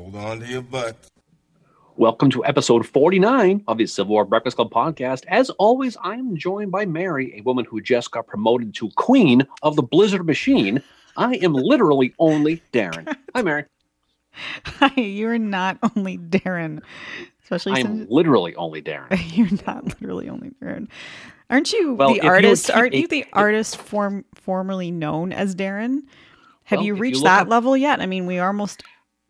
Hold on to your butts. Welcome to episode 49 of the Civil War Breakfast Club podcast. As always, I am joined by Mary, a woman who just got promoted to queen of the Blizzard machine. I am literally only Darren. Hi, Mary. Hi, you're not only Darren, especially I am since literally only Darren. you're not literally only Darren. Aren't you Well, if the you would artist? keep Aren't you the artist form formerly known as Darren? Have Well, you if you reached that up- level yet? I mean, we are almost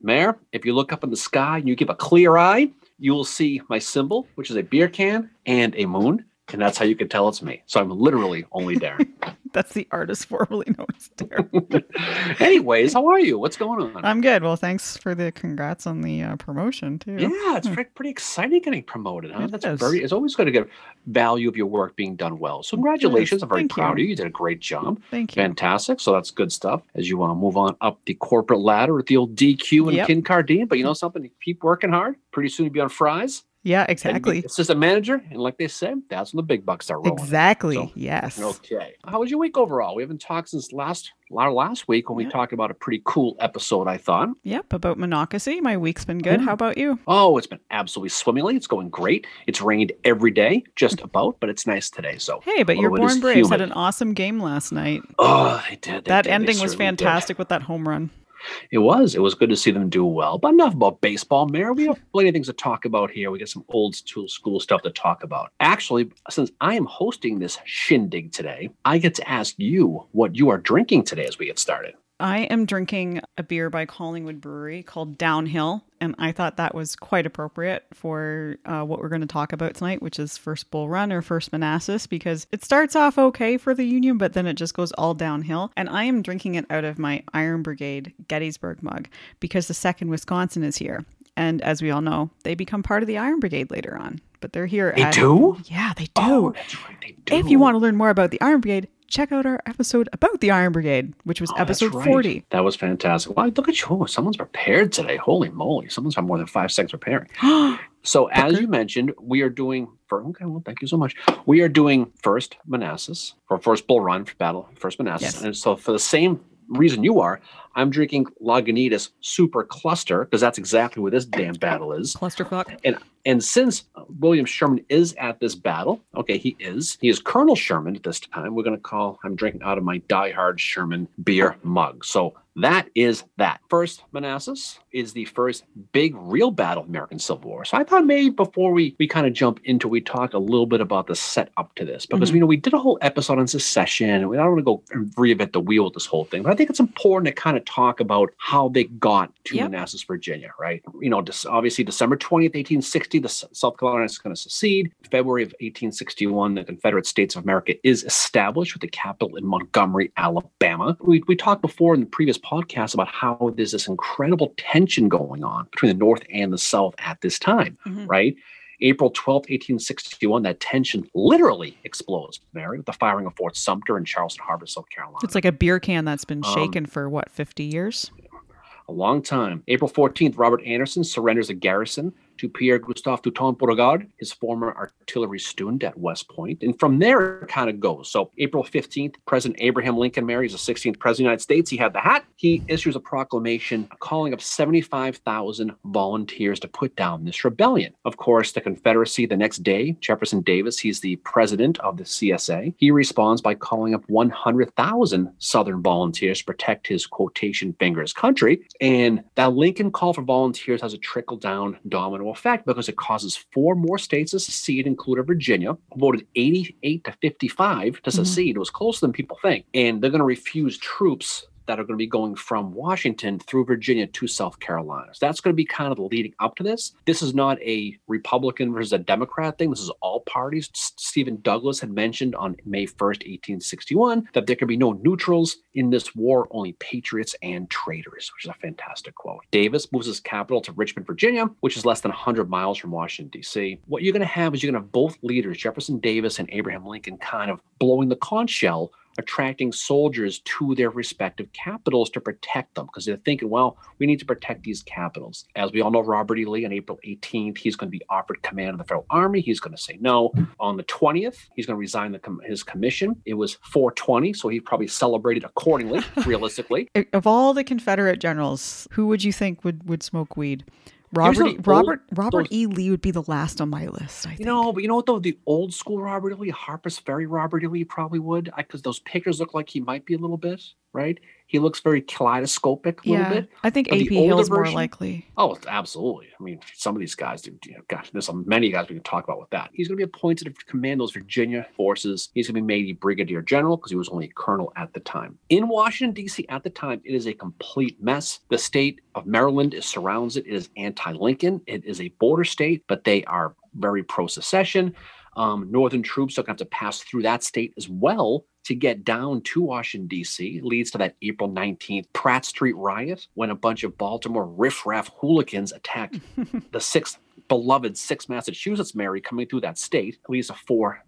Mayor, if you look up in the sky and you give a clear eye, you will see my symbol, which is a beer can and a moon. And that's how you can tell it's me. So I'm literally only Darren. that's the artist formerly known as Darren. Anyways, how are you? What's going on? I'm good. Well, thanks for the congrats on the uh, promotion too. Yeah, it's pretty, pretty exciting getting promoted, huh? It That's is. very. It's always good to get value of your work being done well. So congratulations! I'm very Thank proud you. of you. You did a great job. Thank you. Fantastic. So that's good stuff. As you want to move on up the corporate ladder with the old DQ and Yep. Kincardine, but you know something? You keep working hard. Pretty soon you'll be on fries. Yeah, and exactly. Assistant manager, and like they say, that's when the big bucks start rolling. Exactly. So- yes. Okay. How was your week overall? We haven't talked since last our last week when we talked about a pretty cool episode. I thought. Yep. About monocacy. my week's been good. Yeah. How about you? Oh, it's been absolutely swimmingly. It's going great. It's rained every day, just about, but it's nice today. So, Hey, but your Although it is Born Braves had an awesome game last night. oh, they did. they that did, ending was certainly did. fantastic with that home run. It was. It was good to see them do well. But enough about baseball, Mayor. We have plenty of things to talk about here. We got some old school stuff to talk about. Actually, since I am hosting this shindig today, I get to ask you what you are drinking today as we get started. I am drinking a beer by Collingwood Brewery called Downhill, and I thought that was quite appropriate for uh, what we're going to talk about tonight, which is First Bull Run or First Manassas, because it starts off okay for the Union, but then it just goes all downhill. And I am drinking it out of my Iron Brigade Gettysburg mug because the second Wisconsin is here. And as we all know, they become part of the Iron Brigade later on. But they're here. They at- do? Yeah, they do. Oh, that's right. They do. If you want to learn more about the Iron Brigade, check out our episode about the Iron Brigade, which was Oh, episode right. 40. That was fantastic. Wow, look at you. Oh, someone's prepared today. Holy moly. Someone's had more than five seconds preparing. So, as Tucker? you mentioned, we are doing for okay. Well, thank you so much. We are doing first Manassas for first Bull Run for battle. First Manassas, Yes. and so for the same reason you are, I'm drinking Lagunitas Super Cluster because that's exactly what this damn battle is. Clusterfuck. And since William Sherman is at this battle, okay, he is. He is Colonel Sherman at this time. We're going to call. I'm drinking out of my diehard Sherman beer mug. So that is that. First, Manassas is the first big real battle of American Civil War. So I thought maybe before we we kind of jump into, we talk a little bit about the setup to this because Mhm. you know we did a whole episode on secession. and we- I don't want to go and reinvent the wheel with this whole thing, but I think it's important to kind of talk about how they got to Yep. Manassas, Virginia, right? You know, obviously December 20th, 1860, the South Carolina is going to secede. February of 1861, the Confederate States of America is established with the capital in Montgomery, Alabama. We, we talked before in the previous podcast about how there's this incredible tension going on between the North and the South at this time, Mhm. right? April 12th, 1861, that tension literally explodes, Mary, with the firing of Fort Sumter in Charleston Harbor, South Carolina. It's like a beer can that's been Um, shaken for what, 50 years? a long time. April 14th, Robert Anderson surrenders a garrison to Pierre Gustave Toutant Beauregard, his former artillery student at West Point. And from there, it kind of goes. So, April 15th, President Abraham Lincoln marries the 16th President of the United States. He had the hat. He issues a proclamation calling up 75,000 volunteers to put down this rebellion. Of course, the Confederacy the next day, Jefferson Davis, he's the president of the CSA. He responds by calling up 100,000 Southern volunteers to protect his quotation fingers country. And that Lincoln call for volunteers has a trickle down domino effect because it causes four more states to secede, including Virginia, voted 88 to 55 to Mhm. secede. It was closer than people think. And they're going to refuse troops that are going to be going from Washington through Virginia to South Carolina. So that's going to be kind of the leading up to this. This is not a Republican versus a Democrat thing. This is all parties. Stephen Douglas had mentioned on May 1st, 1861, that there could be no neutrals in this war, only patriots and traitors, which is a fantastic quote. Davis moves his capital to Richmond, Virginia, which is less than 100 miles from Washington, D.C. What you're going to have is you're going to have both leaders, Jefferson Davis and Abraham Lincoln, kind of blowing the conch shell attracting soldiers to their respective capitals to protect them because they're thinking, well, we need to protect these capitals. As we all know, Robert E. Lee on April 18th, he's going to be offered command of the federal army. He's going to say no. On the 20th, he's going to resign com- his commission. It was 420, so he probably celebrated accordingly, realistically. Of all the Confederate generals, who would you think would, would smoke weed? Robert e, Robert old, Robert those, E. Lee would be the last on my list. I you know, but you know what though, the old school Robert E. Lee, Harper's Ferry Robert E. Lee probably would, because those pictures look like he might be a little bit right. He looks very kaleidoscopic a yeah, little bit. I think AP Hill's version, more likely. Oh, absolutely. I mean, some of these guys, do, you know, gosh, there's many guys we can talk about with that. He's going to be appointed to command those Virginia forces. He's going to be made a brigadier general because he was only a colonel at the time. In Washington, D.C., at the time, it is a complete mess. The state of Maryland is, surrounds it. It is anti Lincoln. It is a border state, but they are very pro secession. Um, northern troops are going to have to pass through that state as well to get down to Washington, D.C. leads to that April 19th Pratt Street riot when a bunch of Baltimore riffraff hooligans attacked the 6th beloved 6th Massachusetts Mary coming through that state. Leads to four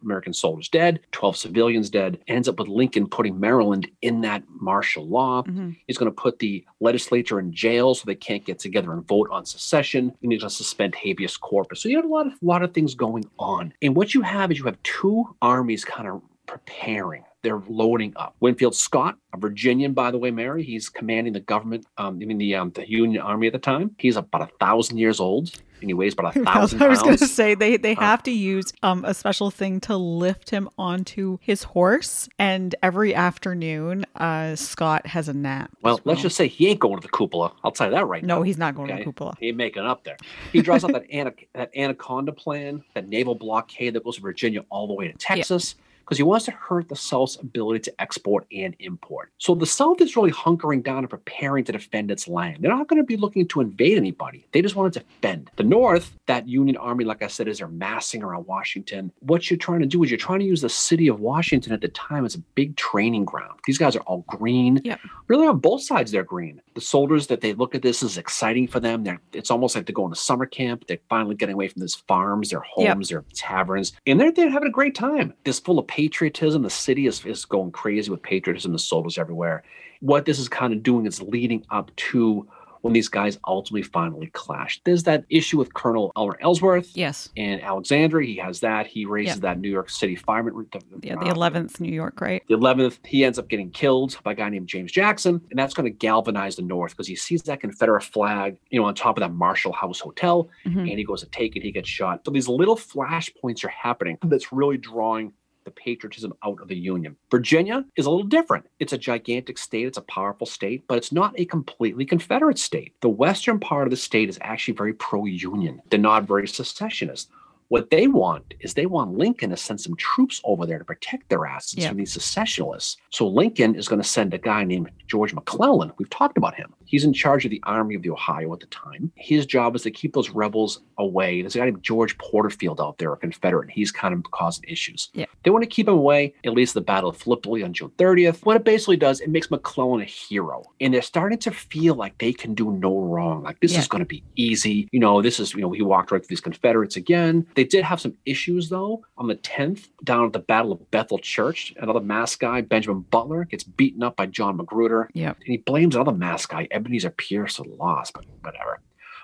American soldiers dead, 12 civilians dead. Ends up with Lincoln putting Maryland in that martial law. Mm-hmm. He's going to put the legislature in jail so they can't get together and vote on secession. He's going to suspend habeas corpus. So you have a lot of, lot of things going on. And what you have is you have two armies kind of preparing. They're loading up. Winfield Scott, a Virginian, by the way, Mary, he's commanding the government, um, I mean the um, the Union Army at the time. He's about a thousand years old and he weighs about a thousand I was going to say they they uh, have to use um, a special thing to lift him onto his horse, and every afternoon, uh, Scott has a nap. Well, let's just say he ain't going to the cupola. I'll tell you that right no, now. No, he's not going okay? to the cupola. He ain't making up there. He draws up that, that anaconda plan, that naval blockade that goes to Virginia all the way to Texas. Yeah because he wants to hurt the South's ability to export and import. So the South is really hunkering down and preparing to defend its land. They're not going to be looking to invade anybody. They just want to defend. The North, that Union Army, like I said, is they're massing around Washington. What you're trying to do is you're trying to use the city of Washington at the time as a big training ground. These guys are all green. Yeah. Really on both sides they're green. The soldiers that they look at this is exciting for them. They're it's almost like they're going to summer camp. They're finally getting away from these farms, their homes, yep. their taverns, and they're, they're having a great time. This full of patriotism. The city is, is going crazy with patriotism. The soldiers everywhere. What this is kind of doing is leading up to when these guys ultimately finally clash. There's that issue with Colonel Elmer Ellsworth. Yes. And Alexandria, he has that. He raises that New York City fireman. yeah, the 11th New York, right? The 11th, he ends up getting killed by a guy named James Jackson. And that's going to galvanize the North because he sees that Confederate flag, you know, on top of that Marshall House Hotel. Mm-hmm. And he goes to take it, he gets shot. So these little flashpoints are happening that's really drawing the patriotism out of the Union. Virginia is a little different. It's a gigantic state, it's a powerful state, but it's not a completely Confederate state. The western part of the state is actually very pro Union, they're not very secessionist. What they want is they want Lincoln to send some troops over there to protect their asses yep. from these secessionists. So Lincoln is going to send a guy named George McClellan. We've talked about him. He's in charge of the Army of the Ohio at the time. His job is to keep those rebels away. There's a guy named George Porterfield out there, a Confederate. And he's kind of causing issues. Yeah. They want to keep him away, at least the Battle of Philippi on June 30th. What it basically does, it makes McClellan a hero. And they're starting to feel like they can do no wrong. Like this yeah. is going to be easy. You know, this is, you know, he walked right through these Confederates again. They did have some issues though. On the 10th, down at the Battle of Bethel Church, another mass guy, Benjamin Butler, gets beaten up by John Magruder. Yeah. And he blames another mass guy, Ebenezer Pierce, for the loss, but whatever.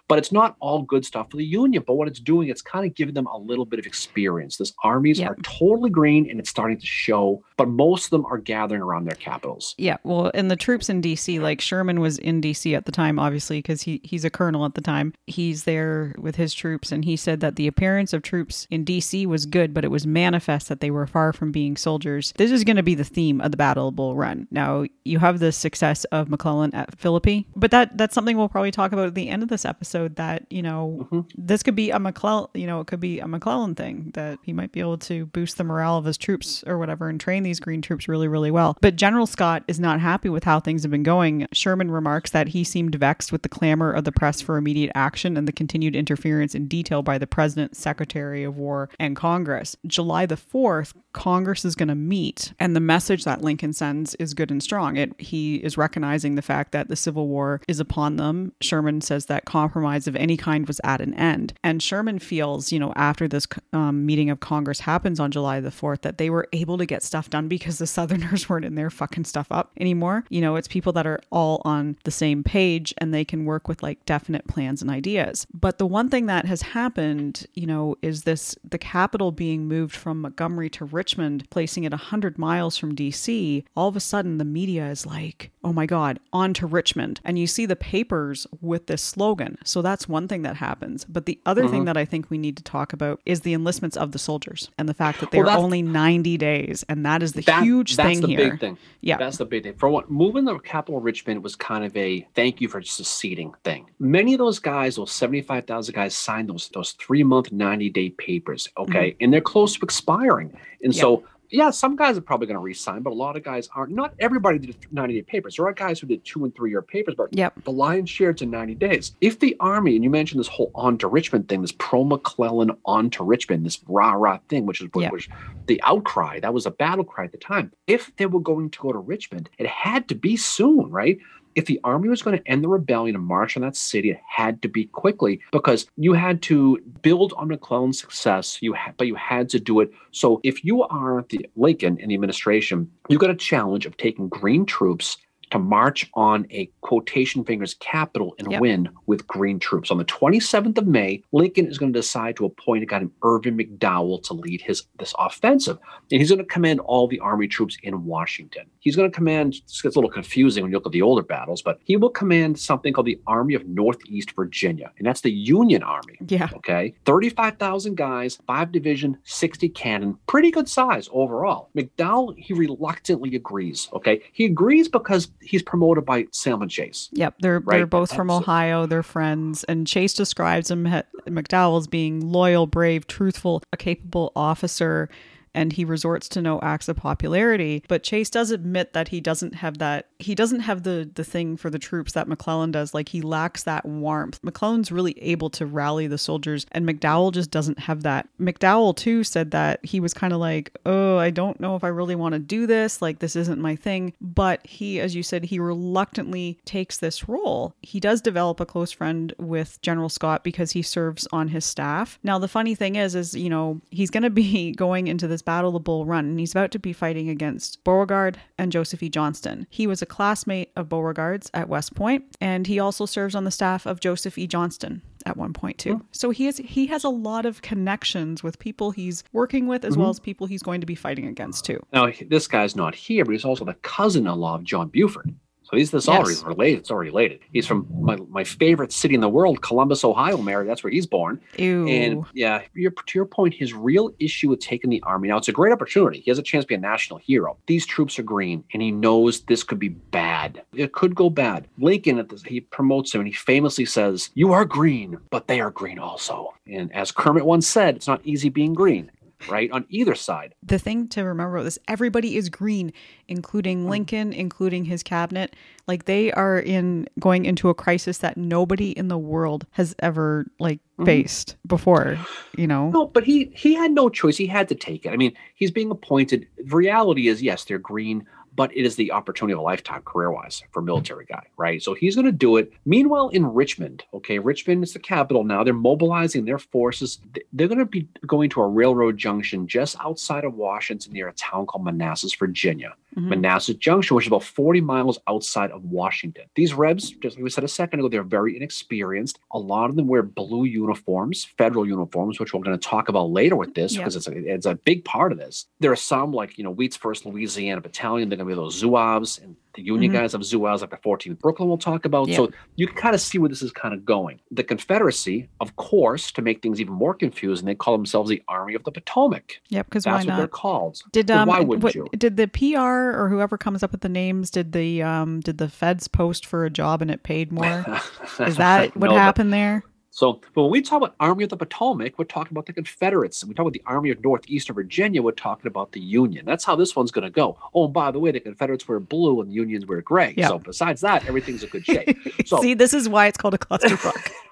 But it's not all good stuff for the Union. But what it's doing, it's kind of giving them a little bit of experience. This armies yep. are totally green and it's starting to show, but most of them are gathering around their capitals. Yeah. Well, and the troops in DC, like Sherman was in DC at the time, obviously, because he, he's a colonel at the time. He's there with his troops, and he said that the appearance of troops in DC was good, but it was manifest that they were far from being soldiers. This is going to be the theme of the Battle of Bull Run. Now, you have the success of McClellan at Philippi, but that that's something we'll probably talk about at the end of this episode episode that you know mm-hmm. this could be a McClellan, you know, it could be a McClellan thing that he might be able to boost the morale of his troops or whatever and train these green troops really, really well. But General Scott is not happy with how things have been going. Sherman remarks that he seemed vexed with the clamor of the press for immediate action and the continued interference in detail by the president, secretary of war, and Congress. July the 4th, Congress is going to meet, and the message that Lincoln sends is good and strong. It he is recognizing the fact that the Civil War is upon them. Sherman says that compromise compromise of any kind was at an end. And Sherman feels, you know, after this um, meeting of Congress happens on July the 4th, that they were able to get stuff done because the Southerners weren't in there fucking stuff up anymore. You know, it's people that are all on the same page and they can work with like definite plans and ideas. But the one thing that has happened, you know, is this the capital being moved from Montgomery to Richmond, placing it 100 miles from DC. All of a sudden, the media is like, oh my God, on to Richmond. And you see the papers with this slogan. So that's one thing that happens. But the other mm-hmm. thing that I think we need to talk about is the enlistments of the soldiers and the fact that they're well, only 90 days. And that is the that, huge thing That's the here. Big thing. Yeah. That's the big thing. For what moving the capital Richmond was kind of a thank you for seceding thing. Many of those guys, those 75,000 guys signed those those three month, 90 day papers. Okay. Mm-hmm. And they're close to expiring. And yep. so yeah, some guys are probably going to resign, but a lot of guys aren't. Not everybody did 90 day papers. There are guys who did two and three year papers, but yep. the lion's share to 90 days. If the Army, and you mentioned this whole on to Richmond thing, this pro McClellan on to Richmond, this rah rah thing, which is yep. which the outcry, that was a battle cry at the time. If they were going to go to Richmond, it had to be soon, right? If the army was going to end the rebellion and march on that city, it had to be quickly because you had to build on McClellan's success. You had, but you had to do it. So if you are the Lincoln in the administration, you got a challenge of taking green troops to march on a quotation fingers capital and yep. win with green troops. On the 27th of May, Lincoln is going to decide to appoint a guy named Irvin McDowell to lead his this offensive. And he's going to command all the army troops in Washington. He's going to command, this gets a little confusing when you look at the older battles, but he will command something called the Army of Northeast Virginia. And that's the Union Army. Yeah. Okay. 35,000 guys, five division, 60 cannon, pretty good size overall. McDowell, he reluctantly agrees. Okay. He agrees because he's promoted by Salmon Chase. Yep, they're right? they're both from Ohio. They're friends, and Chase describes him McDowell as being loyal, brave, truthful, a capable officer and he resorts to no acts of popularity. But Chase does admit that he doesn't have that he doesn't have the the thing for the troops that McClellan does. Like he lacks that warmth. McClellan's really able to rally the soldiers, and McDowell just doesn't have that. McDowell too said that he was kind of like, oh, I don't know if I really want to do this. Like this isn't my thing. But he, as you said, he reluctantly takes this role. He does develop a close friend with General Scott because he serves on his staff. Now the funny thing is, is you know he's going to be going into this battle of Bull Run, and he's about to be fighting against Beauregard and Joseph E. Johnston. He was a classmate of Beauregard's at West Point, and he also serves on the staff of Joseph E. Johnston at one point too. Mm. So he has he has a lot of connections with people he's working with as mm-hmm. well as people he's going to be fighting against too. Now this guy's not here, but he's also the cousin-in-law of John Buford. So he's this yes. already related. It's already related. He's from my, my favorite city in the world, Columbus, Ohio, Mary. That's where he's born. Ew. And yeah, to your point, his real issue with taking the army now, it's a great opportunity. He has a chance to be a national hero. These troops are green, and he knows this could be bad. It could go bad. Lincoln, at this, he promotes him, and he famously says, "You are green, but they are green also." And as Kermit once said, it's not easy being green right? On either side. The thing to remember about this everybody is green, including hmm. Lincoln, including his cabinet. Like they are in going into a crisis that nobody in the world has ever like mm-hmm. faced before, you know. No, but he he had no choice. He had to take it. I mean, he's being appointed. The reality is, yes, they're green but it is the opportunity of a lifetime career wise for a military guy, right? So he's going to do it. Meanwhile, in Richmond, okay, Richmond is the capital now. They're mobilizing their forces. They're going to be going to a railroad junction just outside of Washington near a town called Manassas, Virginia. Mm-hmm. Manassas Junction, which is about 40 miles outside of Washington. These Rebs, just like we said a second ago, they're very inexperienced. A lot of them wear blue uniforms, federal uniforms, which we're going to talk about later with this because it's, a, it's a big part of this. There are some like, you know, Wheat's 1st Louisiana Battalion, they're going those Zouaves and the Union mm-hmm. guys of Zouaves like the 14th Brooklyn we'll talk about. Yep. So you can kind of see where this is kind of going. The Confederacy, of course, to make things even more confusing, they call themselves the Army of the Potomac. Yep, because that's what they're called. Did um, why would you? Did the PR or whoever comes up with the names? Did the um did the feds post for a job and it paid more? is that what no, happened there? So, when we talk about Army of the Potomac, we're talking about the Confederates. And we talk about the Army of Northeastern Virginia, we're talking about the Union. That's how this one's going to go. Oh, and by the way, the Confederates wear blue and the Unions wear gray. Yep. So, besides that, everything's in good shape. So, See, this is why it's called a clusterfuck.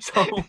So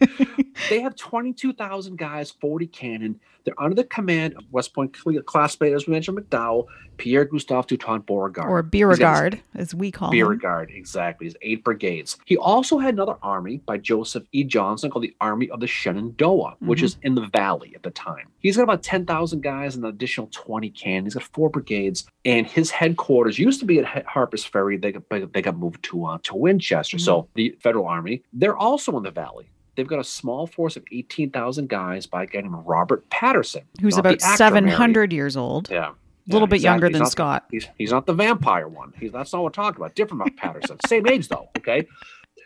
they have 22,000 guys, 40 cannon. They're under the command of West Point classmate, as we mentioned, McDowell, Pierre Gustave Toutant Beauregard. Or Beauregard, as we call him. Beauregard, him. exactly. His eight brigades. He also had another army by Joseph E. Johnston called the Army of the Shenandoah, mm-hmm. which is in the valley at the time. He's got about 10,000 guys and an additional 20 cannon. He's got four brigades. And his headquarters used to be at Harper's Ferry. They got, they got moved to, uh, to Winchester. Mm-hmm. So the federal army, they're also in the valley they've got a small force of 18,000 guys by a guy named Robert Patterson. Who's about 700 Mary. years old. Yeah. A little bit exactly. younger than Scott. He's, he's not the vampire one. He's that's not what we're talking about. Different about Patterson. Same age though. Okay.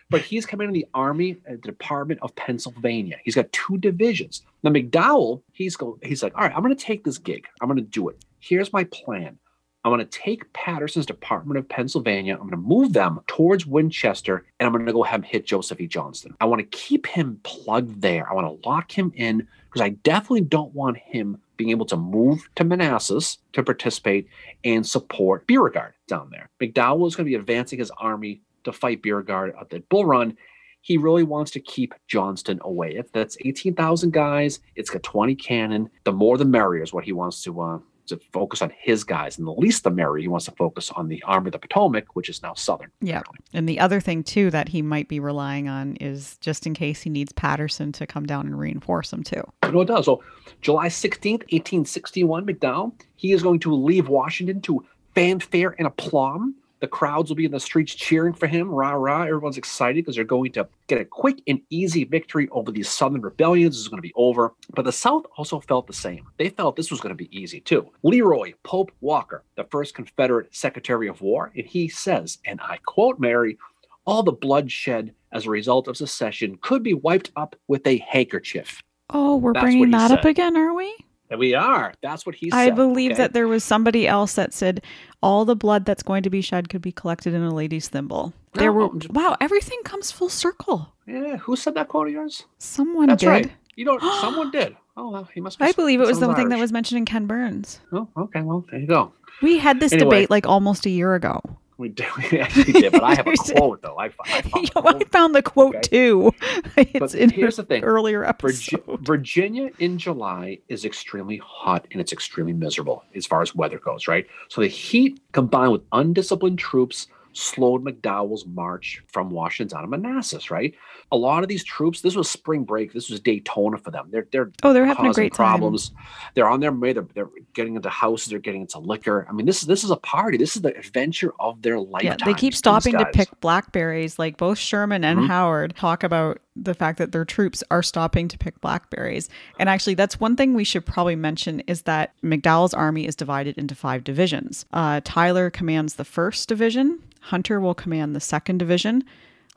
But he's commanding the Army the Department of Pennsylvania. He's got two divisions. Now McDowell, he's go, he's like, all right, I'm going to take this gig. I'm going to do it. Here's my plan. I'm going to take Patterson's Department of Pennsylvania. I'm going to move them towards Winchester, and I'm going to go have him hit Joseph E. Johnston. I want to keep him plugged there. I want to lock him in because I definitely don't want him being able to move to Manassas to participate and support Beauregard down there. McDowell is going to be advancing his army to fight Beauregard at the Bull Run. He really wants to keep Johnston away. If that's 18,000 guys. It's got 20 cannon. The more the merrier is what he wants to uh, to focus on his guys, and the least the merrier. He wants to focus on the Army of the Potomac, which is now Southern. Yeah, and the other thing too that he might be relying on is just in case he needs Patterson to come down and reinforce him too. No, it does. So, July sixteenth, eighteen sixty-one, McDowell he is going to leave Washington to fanfare and aplomb the crowds will be in the streets cheering for him. Rah, rah. Everyone's excited because they're going to get a quick and easy victory over these Southern rebellions. This is going to be over. But the South also felt the same. They felt this was going to be easy too. Leroy Pope Walker, the first Confederate Secretary of War, and he says, and I quote Mary, all the bloodshed as a result of secession could be wiped up with a handkerchief. Oh, we're That's bringing that said. up again, are we? We are. That's what he said. I believe okay? that there was somebody else that said all the blood that's going to be shed could be collected in a lady's thimble. There were wow, everything comes full circle. Yeah, who said that quote of yours? Someone that's did. right. You know, someone did. Oh, well, he must. Be, I believe it was the thing that was mentioned in Ken Burns. Oh, okay. Well, there you go. We had this anyway. debate like almost a year ago. We, did, we actually did, but I have a quote though. I, I, found, I found the quote okay? too. It's but in here's the thing: earlier episode. Virgi- Virginia in July is extremely hot and it's extremely miserable as far as weather goes. Right, so the heat combined with undisciplined troops slowed McDowell's march from Washington out of Manassas, right? A lot of these troops, this was spring break, this was Daytona for them. They're they're oh, they're having a great problems. Time. They're on their way. They're, they're getting into houses. They're getting into liquor. I mean, this is this is a party. This is the adventure of their lifetime. Yeah, they keep stopping to pick blackberries. Like both Sherman and mm-hmm. Howard talk about the fact that their troops are stopping to pick blackberries. And actually, that's one thing we should probably mention is that McDowell's army is divided into five divisions. Uh, Tyler commands the first division. Hunter will command the second division.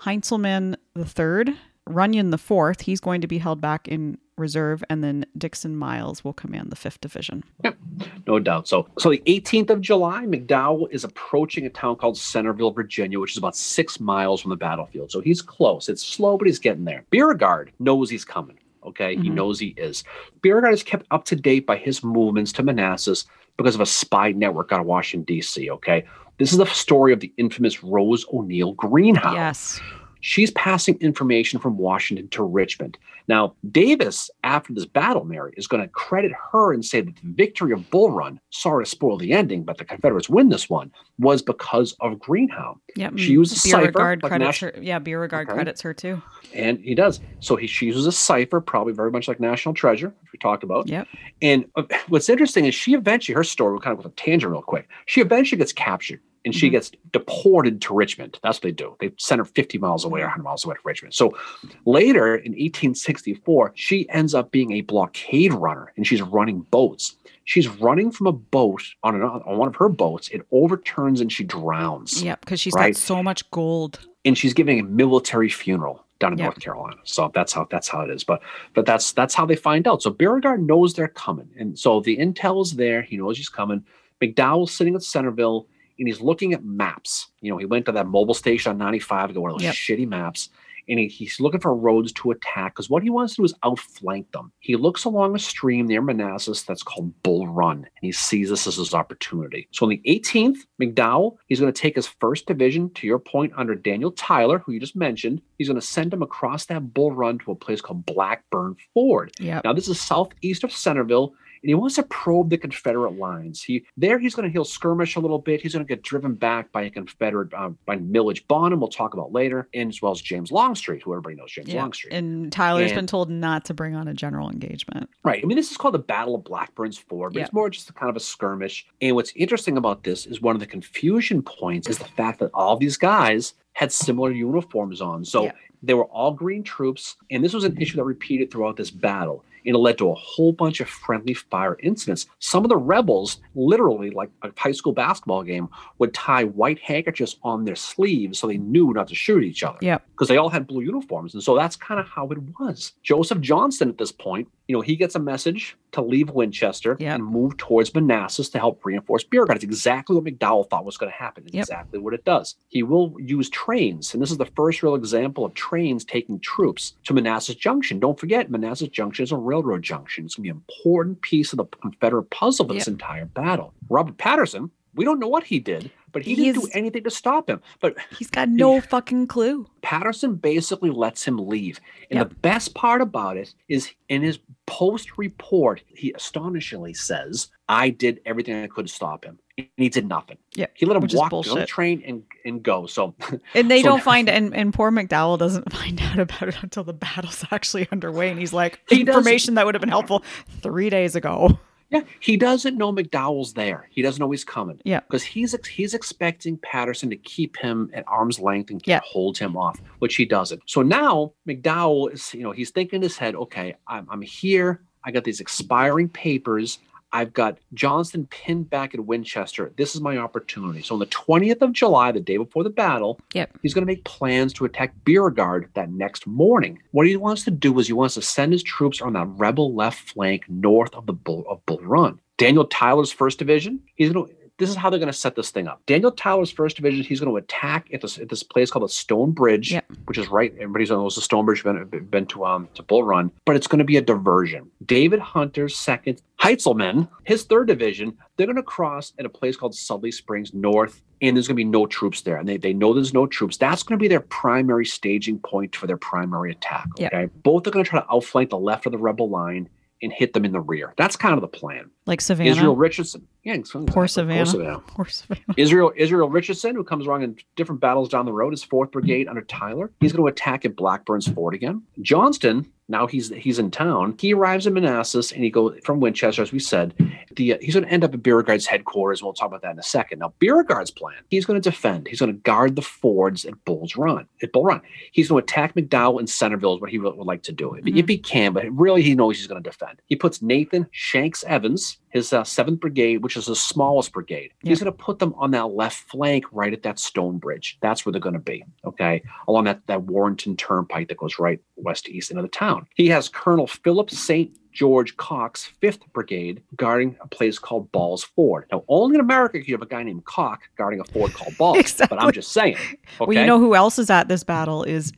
Heintzelman the third. Runyon the fourth. He's going to be held back in reserve, and then Dixon Miles will command the fifth division. Yep, no doubt. So, so the 18th of July, McDowell is approaching a town called Centerville, Virginia, which is about six miles from the battlefield. So he's close. It's slow, but he's getting there. Beauregard knows he's coming. Okay, mm-hmm. he knows he is. Beauregard is kept up to date by his movements to Manassas because of a spy network out of Washington D.C. Okay, this is the story of the infamous Rose O'Neal Greenhow. Yes. She's passing information from Washington to Richmond. Now, Davis, after this battle, Mary, is going to credit her and say that the victory of Bull Run, sorry to spoil the ending, but the Confederates win this one, was because of Greenhow. Yep. She uses a cipher. Like credits her. Yeah, Beauregard okay. credits her too. And he does. So he, she uses a cipher, probably very much like National Treasure, which we talked about. Yep. And uh, what's interesting is she eventually, her story, we'll kind of go a tangent real quick. She eventually gets captured and she mm-hmm. gets deported to Richmond. That's what they do. They send her 50 miles away or 100 miles away to Richmond. So later in 1864, she ends up being a blockade runner and she's running boats. She's running from a boat on, an, on one of her boats. It overturns and she drowns. Yep, because she's right? got so much gold. And she's giving a military funeral down in yep. North Carolina. So that's how that's how it is. But but that's that's how they find out. So Beauregard knows they're coming, and so the intel is there. He knows he's coming. McDowell's sitting at Centerville and he's looking at maps. You know, he went to that mobile station on 95 to go one of those yep. shitty maps, and he, he's looking for roads to attack because what he wants to do is outflank them. He looks along a stream near Manassas that's called Bull Run, and he sees this as his opportunity. So on the 18th, McDowell, he's going to take his first division, to your point, under Daniel Tyler, who you just mentioned. He's going to send him across that Bull Run to a place called Blackburn Ford. Yep. Now, this is southeast of Centerville and he wants to probe the Confederate lines. He there he's going to he'll skirmish a little bit. He's going to get driven back by a Confederate uh, by Milledge Bonham. We'll talk about later, and as well as James Longstreet, who everybody knows James Yeah. Longstreet. And Tyler's And- been told not to bring on a general engagement. Right. I mean, this is called the Battle of Blackburn's Ford, but Yeah. it's more just a kind of a skirmish. And what's interesting about this is one of the confusion points is the fact that all these guys had similar uniforms on. So Yeah. they were all green troops, and this was an issue that repeated throughout this battle. And it led to a whole bunch of friendly fire incidents. Some of the rebels, literally like a high school basketball game, would tie white handkerchiefs on their sleeves so they knew not to shoot each other Yep. because they all had blue uniforms. And so that's kind of how it was. Joseph Johnston at this point, you know, he gets a message to leave Winchester Yep. and move towards Manassas to help reinforce Beauregard. It's exactly what McDowell thought was going to happen. It's Yep. exactly what it does. He will use trains, and this is the first real example of trains taking troops to Manassas Junction. Don't forget, Manassas Junction is a railroad junction. It's going to be an important piece of the Confederate puzzle for this entire battle. Robert Patterson, we don't know what he did, but he didn't do anything to stop him. But He's got no fucking clue. Patterson basically lets him leave. And Yep. the best part about it is in his post report, he astonishingly says, I did everything I could to stop him. And he did nothing. Yeah, He let him walk on the train and, and go. So And they So don't find and, and poor McDowell doesn't find out about it until the battle's actually underway. And he's like, He information that would have been helpful three days ago. Yeah, he doesn't know McDowell's there. He doesn't know he's coming. Yeah. Because he's ex- he's expecting Patterson to keep him at arm's length and Yeah. hold him off, which he doesn't. So now McDowell is, you know, he's thinking in his head, okay, I'm, I'm here. I got these expiring papers. I've got Johnston pinned back at Winchester. This is my opportunity. So on the 20th of July, the day before the battle, Yep. he's going to make plans to attack Beauregard that next morning. What he wants to do is he wants to send his troops on that rebel left flank north of the Bull of Bull Run. Daniel Tyler's first division, he's going to this is how they're going to set this thing up. Daniel Tyler's first division, he's going to attack at this at this place called the Stone Bridge, Yep. which is right. Everybody's knows the Stone Bridge. Been, been to um to Bull Run, but it's going to be a diversion. David Hunter's second, Heintzelman, his third division, they're going to cross at a place called Sudley Springs North, and there's going to be no troops there. And they, they know there's no troops. That's going to be their primary staging point for their primary attack. Yep. Okay. Both are going to try to outflank the left of the rebel line and hit them in the rear. That's kind of the plan. Like Savannah. Israel Richardson. Yeah. Poor Poor Savannah. Savannah. Poor Savannah. Israel Israel Richardson, who comes along in different battles down the road, is fourth brigade under Tyler. He's going to attack at Blackburn's Ford again. Johnston, now he's he's in town. He arrives in Manassas and he goes from Winchester, as we said. The uh, he's going to end up at Beauregard's headquarters. We'll talk about that in a second. Now Beauregard's plan: he's going to defend. He's going to guard the fords at Bull's Run. At Bull Run, he's going to attack McDowell and Centerville. Is what he would, would like to do if, Mhm. if he can. But really, he knows he's going to defend. He puts Nathan Shanks Evans, his uh, seventh brigade, which is the smallest brigade. He's going to put them on that left flank, right at that stone bridge. That's where they're going to be. Okay, along that that Warrenton Turnpike that goes right west to east into the town. He has Colonel Philip St. George Cocke, 5th Brigade, guarding a place called Balls Ford. Now, only in America can you have a guy named Cock guarding a ford called Balls. But I'm just saying. Okay? Well, you know who else is at this battle is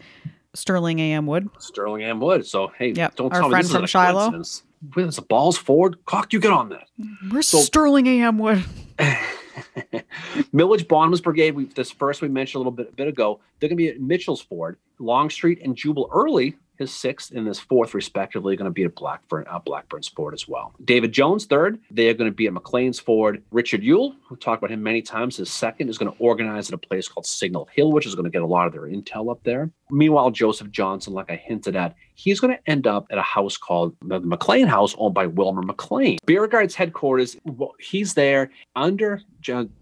Sterling A.M. Wood. Sterling M. Wood. So, hey, Yep, don't our tell me this from a Shiloh. Coincidence. the Balls Ford. Cock, you get on that. Where's So- Sterling A.M. Wood? Milledge Bonham's Brigade, we, this first we mentioned a little bit, a bit ago, they're going to be at Mitchell's Ford. Longstreet and Jubal Early, his sixth and his fourth, respectively, going to be at Blackburn, uh, Blackburn's Ford as well. David Jones, third, they are going to be at McLean's Ford. Richard Ewell, we've talked about him many times, his second is going to organize at a place called Signal Hill, which is going to get a lot of their intel up there. Meanwhile, Joseph Johnston, like I hinted at, he's going to end up at a house called the McLean House, owned by Wilmer McLean. Beauregard's headquarters, he's there under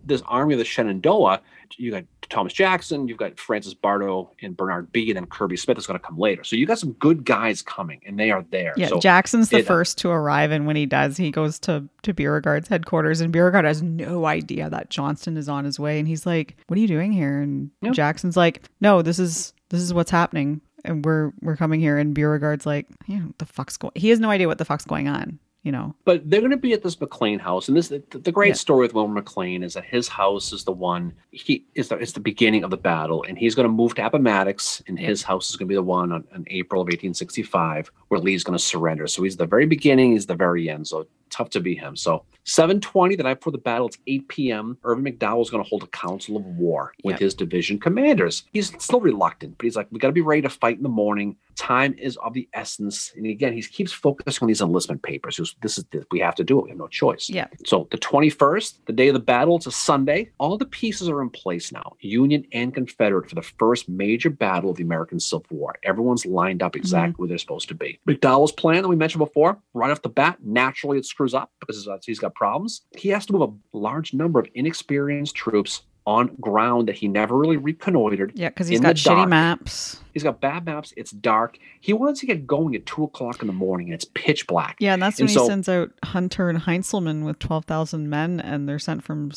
this army of the Shenandoah. You got Thomas Jackson, you've got Francis Bartow and Barnard Bee, and then Kirby Smith is going to come later. So you got some good guys coming, and they are there. Yeah, so Jackson's the it- uh, first to arrive, and when he does, he goes to to Beauregard's headquarters, and Beauregard has no idea that Johnston is on his way, and he's like, "What are you doing here?" And Yeah. Jackson's like, "No, this is this is what's happening, and we're we're coming here." And Beauregard's like, "Yeah, what the fuck's going?" He has no idea what the fuck's going on. you know. But they're going to be at this McLean house, and this the, the great Yeah. story with Wilmer McLean is that his house is the one he is the it's the beginning of the battle, and he's going to move to Appomattox, and Yeah. his house is going to be the one on, in April of 1865 where Lee's going to surrender. So he's the very beginning, he's the very end. So tough to be him. So 720 the night before the battle, it's 8 p.m. Irvin McDowell is going to hold a council of war with Yep. his division commanders. He's still reluctant, but he's like, we got to be ready to fight in the morning. Time is of the essence. And again, he keeps focusing on these enlistment papers. This is we have to do it. We have no choice. Yeah. So the 21st, the day of the battle, it's a Sunday. All the pieces are in place now, Union and Confederate, for the first major battle of the American Civil War. Everyone's lined up mm-hmm. exactly where they're supposed to be. McDowell's plan that we mentioned before, right off the bat, naturally it screws up because uh, he's got problems. He has to move a large number of inexperienced troops on ground that he never really reconnoitered. Yeah, because he's got shitty dark. maps. He's got bad maps. It's dark. He wants to get going at two o'clock in the morning and it's pitch black. Yeah, and that's And when so- he sends out Hunter and Heintzelman with 12,000 men, and they're sent from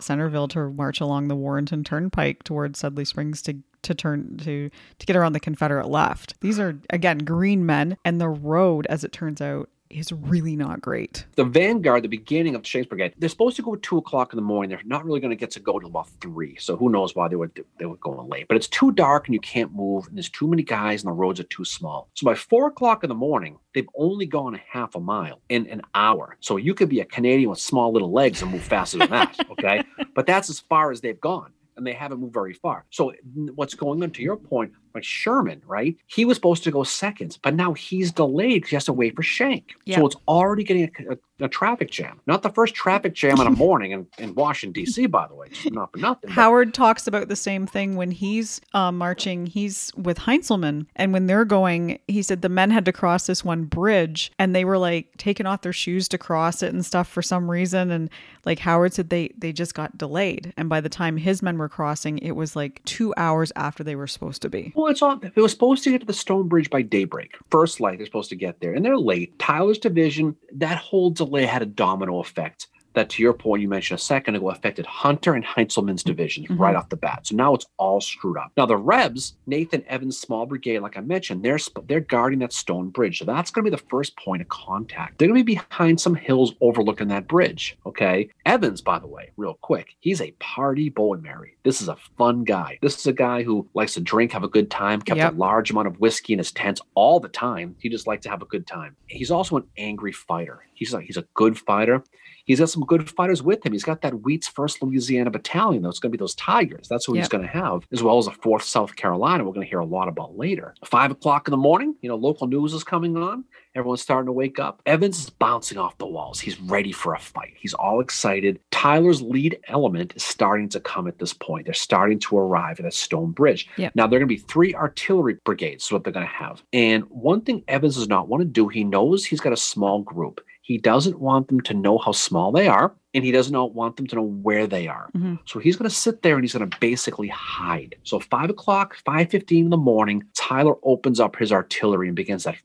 Centerville to march along the Warrenton Turnpike towards Sudley Springs to to turn to to get around the Confederate left. These are again green men, and the road, as it turns out, is really not great. the vanguard, the beginning of Schenck's Brigade, they're supposed to go at two o'clock in the morning. They're not really going to get to go till about three. So who knows why they were they were going late? But it's too dark and you can't move, and there's too many guys, and the roads are too small. So by four o'clock in the morning, they've only gone a half a mile in an hour. So you could be a Canadian with small little legs and move faster than that. Okay, but that's as far as they've gone. And they haven't moved very far. So what's going on to your point, like Sherman, right? He was supposed to go seconds, but now he's delayed because he has to wait for Schenck. Yeah. So it's already getting a, a, a traffic jam. Not the first traffic jam in a morning in, in Washington, D.C., by the way. Not for nothing. but- Howard talks about the same thing when he's uh, marching. He's with Heintzelman, and when they're going, he said the men had to cross this one bridge, and they were like taking off their shoes to cross it and stuff for some reason. And like Howard said, they they just got delayed, and by the time his men were crossing, it was like two hours after they were supposed to be. Well, it's on. It was supposed to get to the Stone Bridge by daybreak. First light, they're supposed to get there, and they're late. Tyler's division, that whole delay had a domino effect. That, to your point, you mentioned a second ago, affected Hunter and Heintzelman's divisions Mhm. right off the bat. So now it's all screwed up. Now the Rebs, Nathan Evans' small brigade, like I mentioned, they're sp- they're guarding that stone bridge. So that's going to be the first point of contact. They're going to be behind some hills overlooking that bridge. Okay, Evans, by the way, real quick, he's a party boy, and Mary. This is a fun guy. This is a guy who likes to drink, have a good time, kept Yep. a large amount of whiskey in his tents all the time. He just liked to have a good time. He's also an angry fighter. He's like he's a good fighter. He's got some good fighters with him. He's got that Wheats First Louisiana Battalion. That's going to be those Tigers. That's who he's going to have, as well as a Fourth South Carolina. We're going to hear a lot about later. Five o'clock in the morning. You know, local news is coming on. Everyone's starting to wake up. Evans is bouncing off the walls. He's ready for a fight. He's all excited. Tyler's lead element is starting to come at this point. They're starting to arrive at that stone bridge. Yep. Now, they're going to be three artillery brigades, is what they're going to have. And one thing Evans does not want to do, he knows he's got a small group. He doesn't want them to know how small they are, and he does not want them to know where they are. Mhm. So he's going to sit there and he's going to basically hide. So five o'clock, five fifteen in the morning, Tyler opens up his artillery and begins that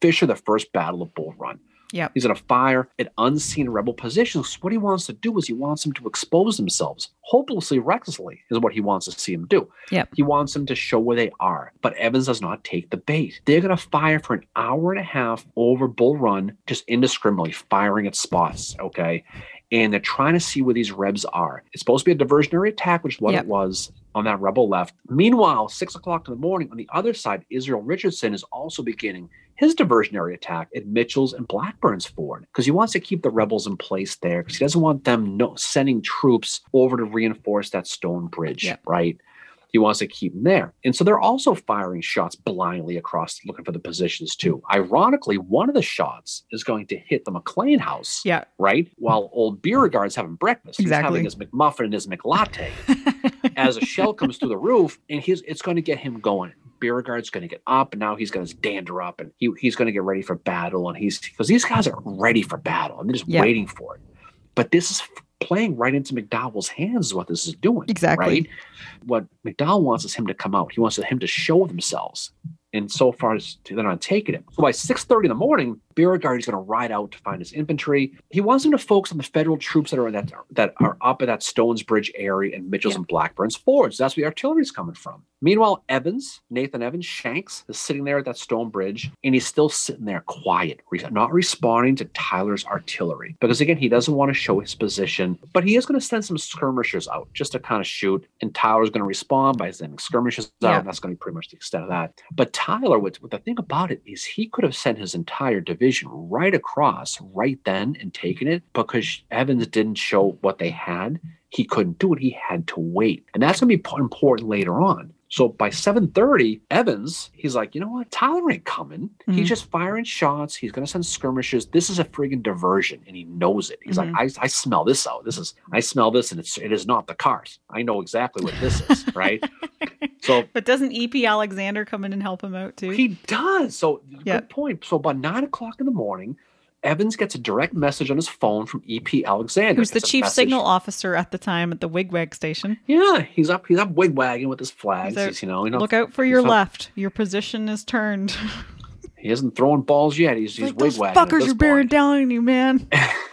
Fisher the first battle of Bull Run. Yep. He's going to fire at unseen rebel positions. What he wants to do is he wants them to expose themselves, hopelessly, recklessly, is what he wants to see them do. Yeah. He wants them to show where they are. But Evans does not take the bait. They're going to fire for an hour and a half over Bull Run, just indiscriminately firing at spots. Okay. And they're trying to see where these Rebs are. It's supposed to be a diversionary attack, which is what Yep. it was on that rebel left. Meanwhile, six o'clock in the morning, on the other side, Israel Richardson is also beginning his diversionary attack at Mitchell's and Blackburn's Ford because he wants to keep the rebels in place there because he doesn't want them no, sending troops over to reinforce that stone bridge, Yeah. right? He wants to keep them there. And so they're also firing shots blindly across, looking for the positions too. Ironically, one of the shots is going to hit the McLean house, Yeah. right? While old Beauregard's having breakfast. Exactly. He's having his McMuffin and his McLatte as a shell comes through the roof, and he's it's going to get him going. Beauregard's going to get up, and now he's going to dander up, and he, he's going to get ready for battle. And he's because these guys are ready for battle, and they're just Yeah. waiting for it. But this is playing right into McDowell's hands. Is what this is doing. Exactly. Right. What McDowell wants is him to come out. He wants him to show themselves. And so far, they're not taking it. So by 6.30 in the morning, Beauregard is going to ride out to find his infantry. He wants them to focus on the federal troops that are in that that are up at that Stones Bridge area and Mitchell's Yeah. and Blackburn's fords. That's where the artillery is coming from. Meanwhile, Evans, Nathan Evans, Shanks, is sitting there at that stone bridge and he's still sitting there quiet, not responding to Tyler's artillery. Because again, he doesn't want to show his position, but he is going to send some skirmishers out just to kind of shoot. And Tyler's going to respond by sending skirmishers yeah. out. And that's going to be pretty much the extent of that. But Tyler, what, what the thing about it is he could have sent his entire division right across right then and taken it because Evans didn't show what they had he couldn't do it. He had to wait. And that's going to be important later on. So by 7:30, Evans, he's like, you know what? Tyler ain't coming. Mm-hmm. He's just firing shots. He's gonna send skirmishes. This is a friggin' diversion, and he knows it. He's mm-hmm. like, I, I smell this out. This is I smell this, and it's it is not the cars. I know exactly what this is, right? So, but doesn't EP Alexander come in and help him out too? He does. So yep. good point. So by nine o'clock in the morning, Evans gets a direct message on his phone from EP Alexander. Who's the chief signal officer at the time at the wigwag station. Yeah, he's up he's up wigwagging with his flags. He's he's, you, know, you know, look out for your left. Your position is turned. he isn't throwing balls yet. He's he's like, wigwagging. Those fuckers are bearing down on you, man.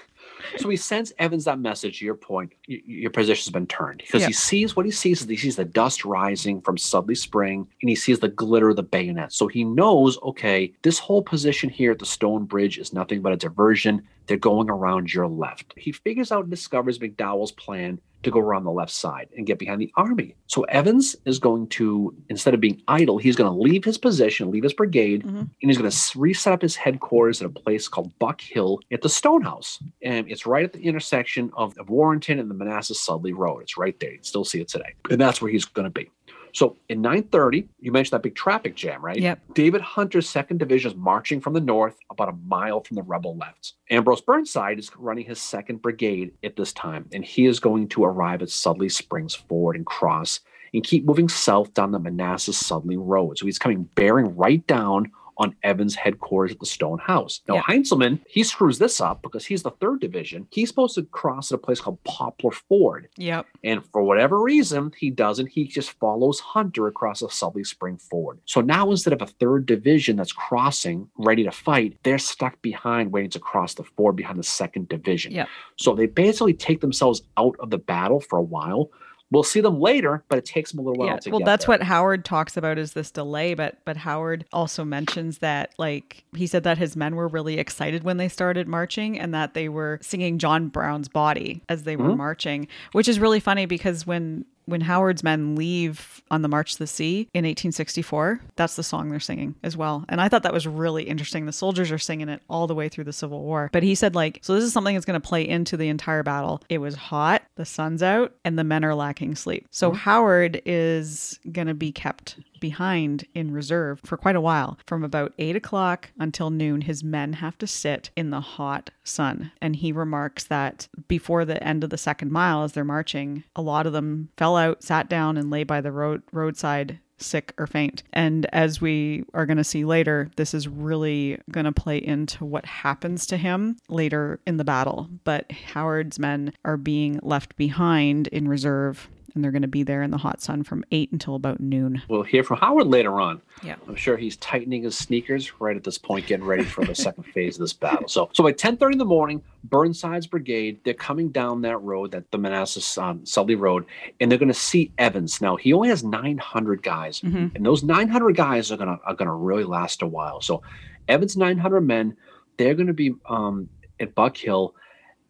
so he sends Evans that message. To your point, your position's been turned because yeah. he sees what he sees. Is he sees the dust rising from Sudley Spring, and he sees the glitter of the bayonet. So he knows, okay, this whole position here at the Stone Bridge is nothing but a diversion. They're going around your left. He figures out and discovers McDowell's plan to go around the left side and get behind the army. So Evans is going to, instead of being idle, he's going to leave his position, leave his brigade, mm-hmm. and he's going to reset up his headquarters at a place called Buck Hill at the Stonehouse. And it's right at the intersection of, of Warrenton and the Manassas Sudley Road. It's right there. You still see it today. And that's where he's going to be. So in 930, you mentioned that big traffic jam, right? Yep. David Hunter's second division is marching from the north about a mile from the rebel left. Ambrose Burnside is running his second brigade at this time, and he is going to arrive at Sudley Springs Ford and cross and keep moving south down the Manassas Sudley Road. So he's coming bearing right down on Evans' headquarters at the Stone House. Now, yeah. Heintzelman, he screws this up because he's the third division. He's supposed to cross at a place called Poplar Ford. Yep. And for whatever reason, he doesn't. He just follows Hunter across a Sudley Spring Ford. So now instead of a third division that's crossing, ready to fight, they're stuck behind, waiting to cross the ford behind the second division. Yep. So they basically take themselves out of the battle for a while We'll see them later, but it takes them a little while yeah, to well, that's there. what Howard talks about is this delay. But but Howard also mentions that like he said that his men were really excited when they started marching and that they were singing John Brown's body as they were mm-hmm. marching, which is really funny because when when Howard's men leave on the March to the Sea in 1864, that's the song they're singing as well. And I thought that was really interesting. The soldiers are singing it all the way through the Civil War. But he said, like, so this is something that's going to play into the entire battle. It was hot, the sun's out, and the men are lacking sleep. So mm-hmm. Howard is going to be kept behind in reserve for quite a while. From about 8 o'clock until noon, his men have to sit in the hot sun. And he remarks that before the end of the second mile, as they're marching, a lot of them fell out, sat down, and lay by the road roadside sick or faint. And as we are going to see later, this is really going to play into what happens to him later in the battle. But Howard's men are being left behind in reserve and they're going to be there in the hot sun from 8 until about noon. We'll hear from Howard later on. Yeah. I'm sure he's tightening his sneakers right at this point, getting ready for the second phase of this battle. So, so by 10:30 in the morning, Burnside's brigade, they're coming down that road, that the Manassas um, Sudley Road, and they're going to see Evans. Now, he only has 900 guys, mm-hmm. and those 900 guys are going to are going to really last a while. So, Evans' 900 men, they're going to be um, at Buck Hill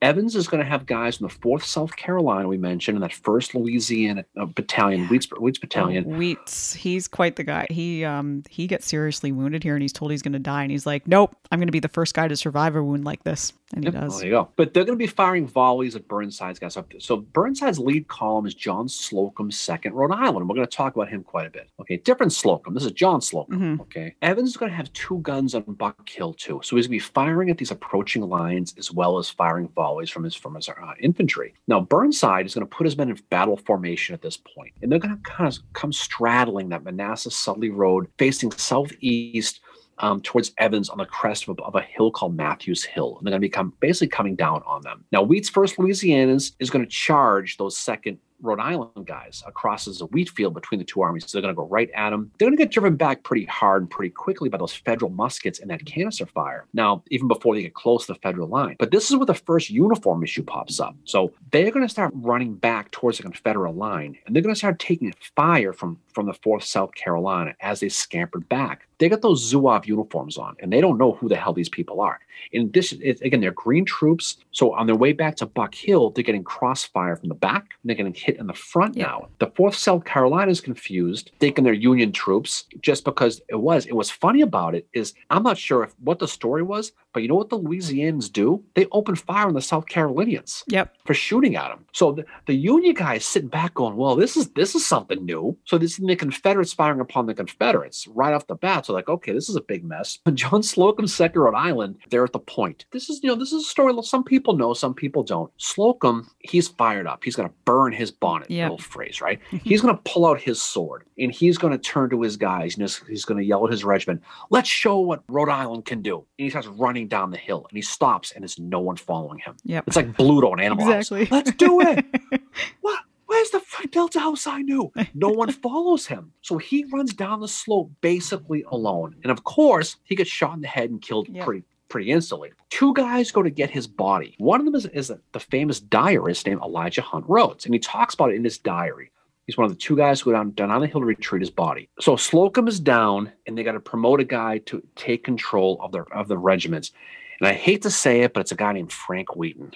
Evans is going to have guys in the fourth South Carolina we mentioned, and that first Louisiana uh, battalion, Wheats, Wheats battalion. Oh, Wheats, he's quite the guy. He um he gets seriously wounded here, and he's told he's going to die, and he's like, "Nope, I'm going to be the first guy to survive a wound like this," and he yep. does. there you go. But they're going to be firing volleys at Burnside's guys. So Burnside's lead column is John Slocum's second Rhode Island, and we're going to talk about him quite a bit. Okay, different Slocum. This is John Slocum. Mm-hmm. Okay, Evans is going to have two guns on Buck Hill too, so he's going to be firing at these approaching lines as well as firing volleys from his from his uh, infantry. Now, Burnside is going to put his men in battle formation at this point, and they're going to kind of come straddling that Manassas Sudley Road, facing southeast um, towards Evans on the crest of a, of a, hill called Matthews Hill. And they're going to become basically coming down on them. Now, Wheat's first Louisianans is going to charge those second Rhode Island guys across as a wheat field between the two armies. So they're going to go right at them. They're going to get driven back pretty hard and pretty quickly by those federal muskets and that canister fire. Now, even before they get close to the federal line. But this is where the first uniform issue pops up. So they're going to start running back towards the Confederate line and they're going to start taking fire from, from the 4th South Carolina as they scampered back. They got those Zouave uniforms on and they don't know who the hell these people are. In addition, it, again, they're green troops. So on their way back to Buck Hill, they're getting crossfire from the back they're getting hit in the front Yeah. now. The 4th South Carolina is confused, thinking they're Union troops just because it was. It was funny about it is I'm not sure if what the story was, but you know what the Louisianans do? They open fire on the South Carolinians Yep. for shooting at them. So the, the Union guys sitting back going, well, this is this is something new. So this is the Confederates firing upon the Confederates right off the bat. So like, okay, this is a big mess. But John Slocum's second Rhode Island, they're at the point. This is, you know, this is a story some people know, some people don't. Slocum, he's fired up. He's gonna burn his bonnet, Yep. little phrase, right? he's gonna pull out his sword and he's gonna turn to his guys and he's, he's gonna yell at his regiment, let's show what Rhode Island can do. And he starts running down the hill and he stops and there's no one following him. Yep. It's like Bluto and Animal House. Exactly. Let's do it. what? Where's the Delta House I knew? No one follows him. So he runs down the slope basically alone. And of course, he gets shot in the head and killed Yep. pretty pretty instantly. Two guys go to get his body. One of them is, is the famous diarist named Elisha Hunt Rhodes. And he talks about it in his diary. He's one of the two guys who down, down on the hill to retrieve his body. So Slocum is down, and they got to promote a guy to take control of the of the regiments. And I hate to say it, but it's a guy named Frank Wheaton.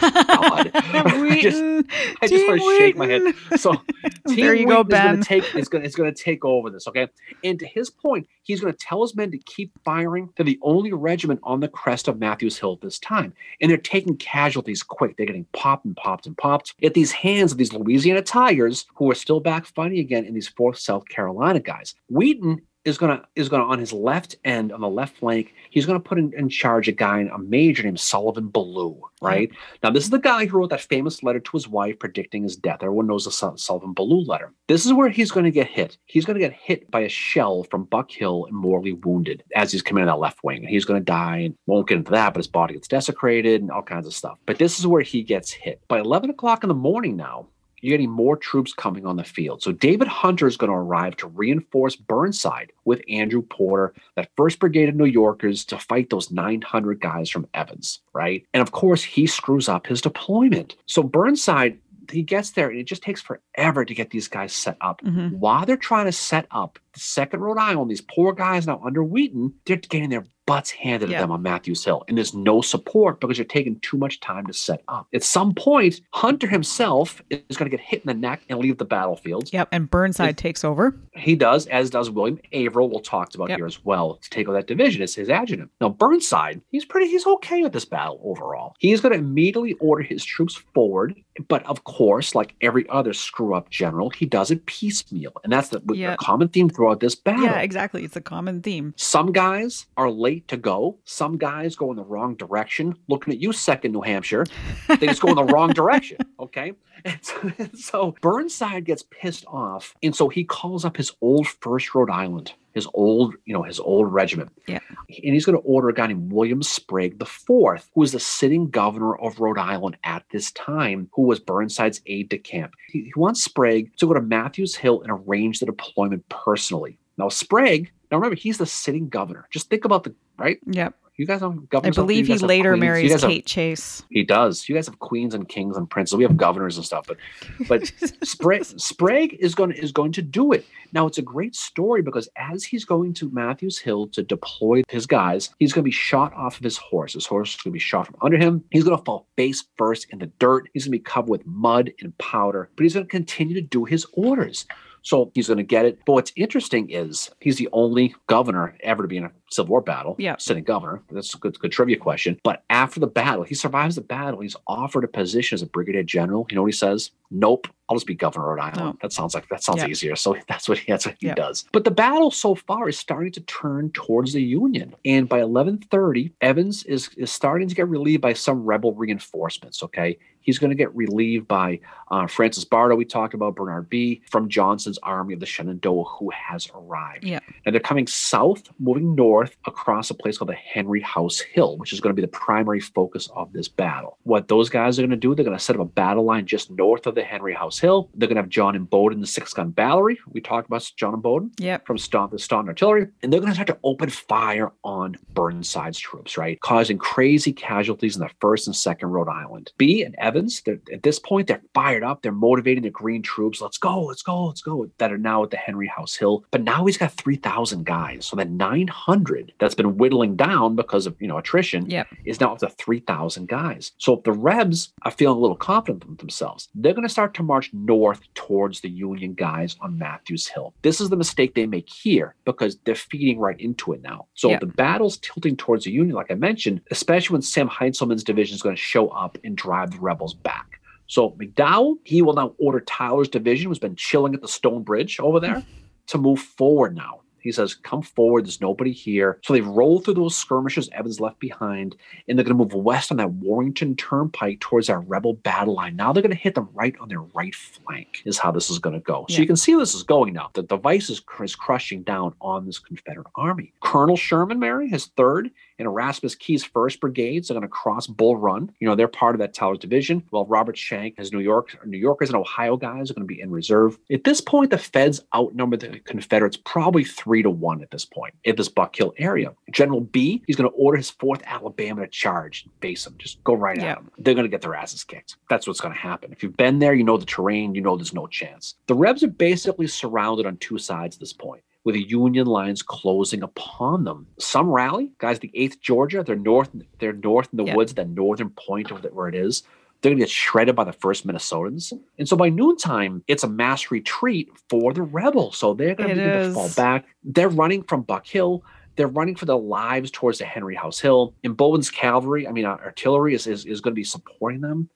God. I just, Wheaton, I just want to shake my head. Wheaton. So There you go, Wheaton is Ben. going to take is going, is to take over this. Okay, and to his point, he's going to tell his men to keep firing. They're the only regiment on the crest of Matthews Hill at this time, and they're taking casualties quick. They're getting popped and popped and popped at these hands of these Louisiana Tigers who are still back fighting again in these Fourth South Carolina guys. Wheaton is gonna is gonna on his left end on the left flank. He's gonna put in, in charge a guy, a major named Sullivan Ballou. Right now, this is the guy who wrote that famous letter to his wife predicting his death. Everyone knows the Sul- Sullivan Ballou letter. This is where he's going to get hit. He's going to get hit by a shell from Buck Hill and mortally wounded as he's coming in that left wing. And he's going to die and won't get into that, but his body gets desecrated and all kinds of stuff. But this is where he gets hit. By 11 o'clock in the morning now, you're getting more troops coming on the field. So David Hunter is going to arrive to reinforce Burnside with Andrew Porter, that first brigade of New Yorkers, to fight those 900 guys from Evans, right? And of course, he screws up his deployment. So Burnside, he gets there, and it just takes forever to get these guys set up. Mhm. While they're trying to set up the second Rhode Island, these poor guys now under Wheaton, they're getting their butts handed Yeah. to them on Matthews Hill. And there's no support because you're taking too much time to set up. At some point, Hunter himself is going to get hit in the neck and leave the battlefield. Yep. And Burnside takes over. He does, as does William Averell, we'll talk about Yep. here as well, to take over that division as his adjutant. Now, Burnside, he's pretty, he's okay with this battle overall. He's going to immediately order his troops forward, but of course, like every other screw up general, he does it piecemeal. And that's the, Yeah. the common theme throughout this battle. Yeah, exactly. It's a common theme. Some guys are late to go. Some guys go in the wrong direction. Looking at you, second New Hampshire, they just go in the wrong direction. Okay. And so, and so Burnside gets pissed off. And so he calls up his old first Rhode Island, his old, you know, his old regiment. Yeah. And he's going to order a guy named William Sprague the Fourth, who was the sitting governor of Rhode Island at this time, who was Burnside's aide de camp. He, he wants Sprague to go to Matthews Hill and arrange the deployment personally. Now, Sprague, now remember, he's the sitting governor. Just think about the, right? Yep. You guys have I governors. there, believe he later queens, marries guys have- Kate Chase. he does. You guys have queens and kings and princes. We have governors and stuff, but but Sprague, Sprague is going is going to do it. Now it's a great story because as he's going to Matthews Hill to deploy his guys, he's going to be shot off of his horse. His horse is going to be shot from under him. He's going to fall face first in the dirt. He's going to be covered with mud and powder, but he's going to continue to do his orders. So he's going to get it. But what's interesting is he's the only governor ever to be in a Civil War battle. Yeah. Sitting governor. That's a good, good trivia question. But after the battle, he survives the battle. He's offered a position as a brigadier general. You know what he says? Nope. I'll just be governor of Rhode Island. Oh. That sounds like that sounds Yeah. easier. So that's what he, that's what he Yeah. does. But the battle so far is starting to turn towards the Union. And by 1130, Evans is, is starting to get relieved by some rebel reinforcements. Okay. He's going to get relieved by uh, Francis Bartow, we talked about, Barnard Bee. from Johnston's army of the Shenandoah, who has arrived. Yeah. And they're coming south, moving north across a place called the Henry House Hill, which is going to be the primary focus of this battle. What those guys are going to do, they're going to set up a battle line just north of the Henry House Hill. They're going to have John Imboden, the six gun battery. We talked about John Imboden Yep. from Staunton, the Staunton Artillery, and they're going to start to open fire on Burnside's troops, right? Causing crazy casualties in the first and second Rhode Island. Bee and Evans, they're, at this point, they're fired up. They're motivating the Green troops. Let's go, let's go, let's go. That are now at the Henry House Hill. But now he's got 3,000 guys. So the 900 that's been whittling down because of, you know, attrition Yep. is now up to 3,000 guys. So if the Rebs are feeling a little confident with themselves, they're going to start to march north towards the Union guys on Matthews Hill. This is the mistake they make here because they're feeding right into it now. So Yeah. the battle's tilting towards the Union, like I mentioned, especially when Sam Heintzelman's division is going to show up and drive the rebels back. So McDowell, he will now order Tyler's division, who's been chilling at the Stone Bridge over there, to move forward now. He says, Come forward. There's nobody here. So they roll through those skirmishes Evans left behind, and they're going to move west on that Warrenton Turnpike towards that rebel battle line. Now they're going to hit them right on their right flank, is how this is going to go. So you can see this is going now. The device is, is crushing down on this Confederate army. Colonel Sherman, Mary, his third, and Erasmus Keyes' first brigades are going to cross Bull Run. You know, they're part of that Towers division. While Robert Schenck, his New York, New Yorkers and Ohio guys are going to be in reserve. At this point, the Feds outnumber the Confederates probably three to one at this point in this Buck Hill area. General Bee, he's going to order his fourth Alabama to charge and face them. Just go right Yeah. at them. They're going to get their asses kicked. That's what's going to happen. If you've been there, you know the terrain, you know there's no chance. The Rebs are basically surrounded on two sides at this point with the Union lines closing upon them. Some rally, guys. The Eighth Georgia, they're north. They're north in the Yeah. woods, that northern point of the, where it is. They're gonna get shredded by the first Minnesotans, and so by noontime, it's a mass retreat for the rebels. So they're gonna It begin to fall back. They're running from Buck Hill. They're running for their lives towards the Henry House Hill. And Bowen's cavalry, I mean, uh, artillery is, is, is going to be supporting them.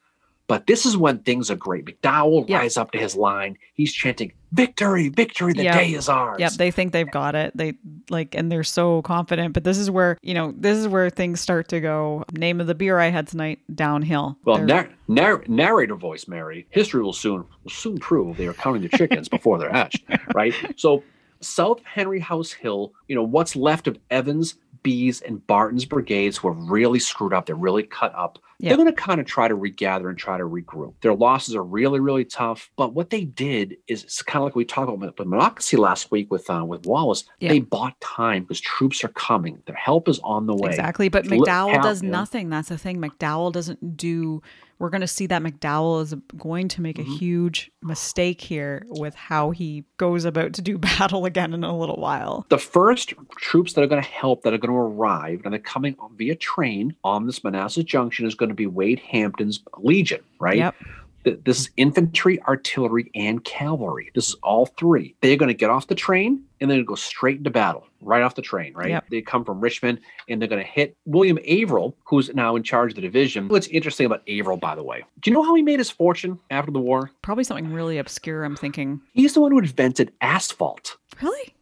But this is when things are great. McDowell Yeah. rise up to his line. He's chanting, Victory, victory, the Yeah. day is ours. Yep, they think they've got it. They like, and they're so confident. But this is where you know, this is where things start to go. Name of the beer I had tonight, downhill. Well, nar- nar- narrator voice, Mary. History will soon will soon prove they are counting the chickens before they're hatched, right? So, South Henry House Hill, you know, what's left of Evans, Bee's, and Bartow's brigades who are really screwed up. They're really cut up. Yeah. They're going to kind of try to regather and try to regroup. Their losses are really, really tough. But what they did is it's kind of like we talked about with Monocacy last week with uh, with Wallace. Yeah. They bought time because troops are coming. Their help is on the way. Exactly. But McDowell does nothing. That's the thing. McDowell doesn't do. We're going to see that McDowell is going to make Mhm. a huge mistake here with how he goes about to do battle again in a little while. the first troops that are going to help that are going to arrive and they're coming via train on this Manassas Junction is going to be Wade Hampton's Legion, right? Yep. Th- This is infantry, artillery, and cavalry. This is all three. They're going to get off the train and then go straight into battle, right off the train, right? Yep. They come from Richmond and they're going to hit William Averell, who's now in charge of the division. What's interesting about Averell, by the way, do you know how he made his fortune after the war? Probably something really obscure. I'm thinking. He's the one who invented asphalt. Really?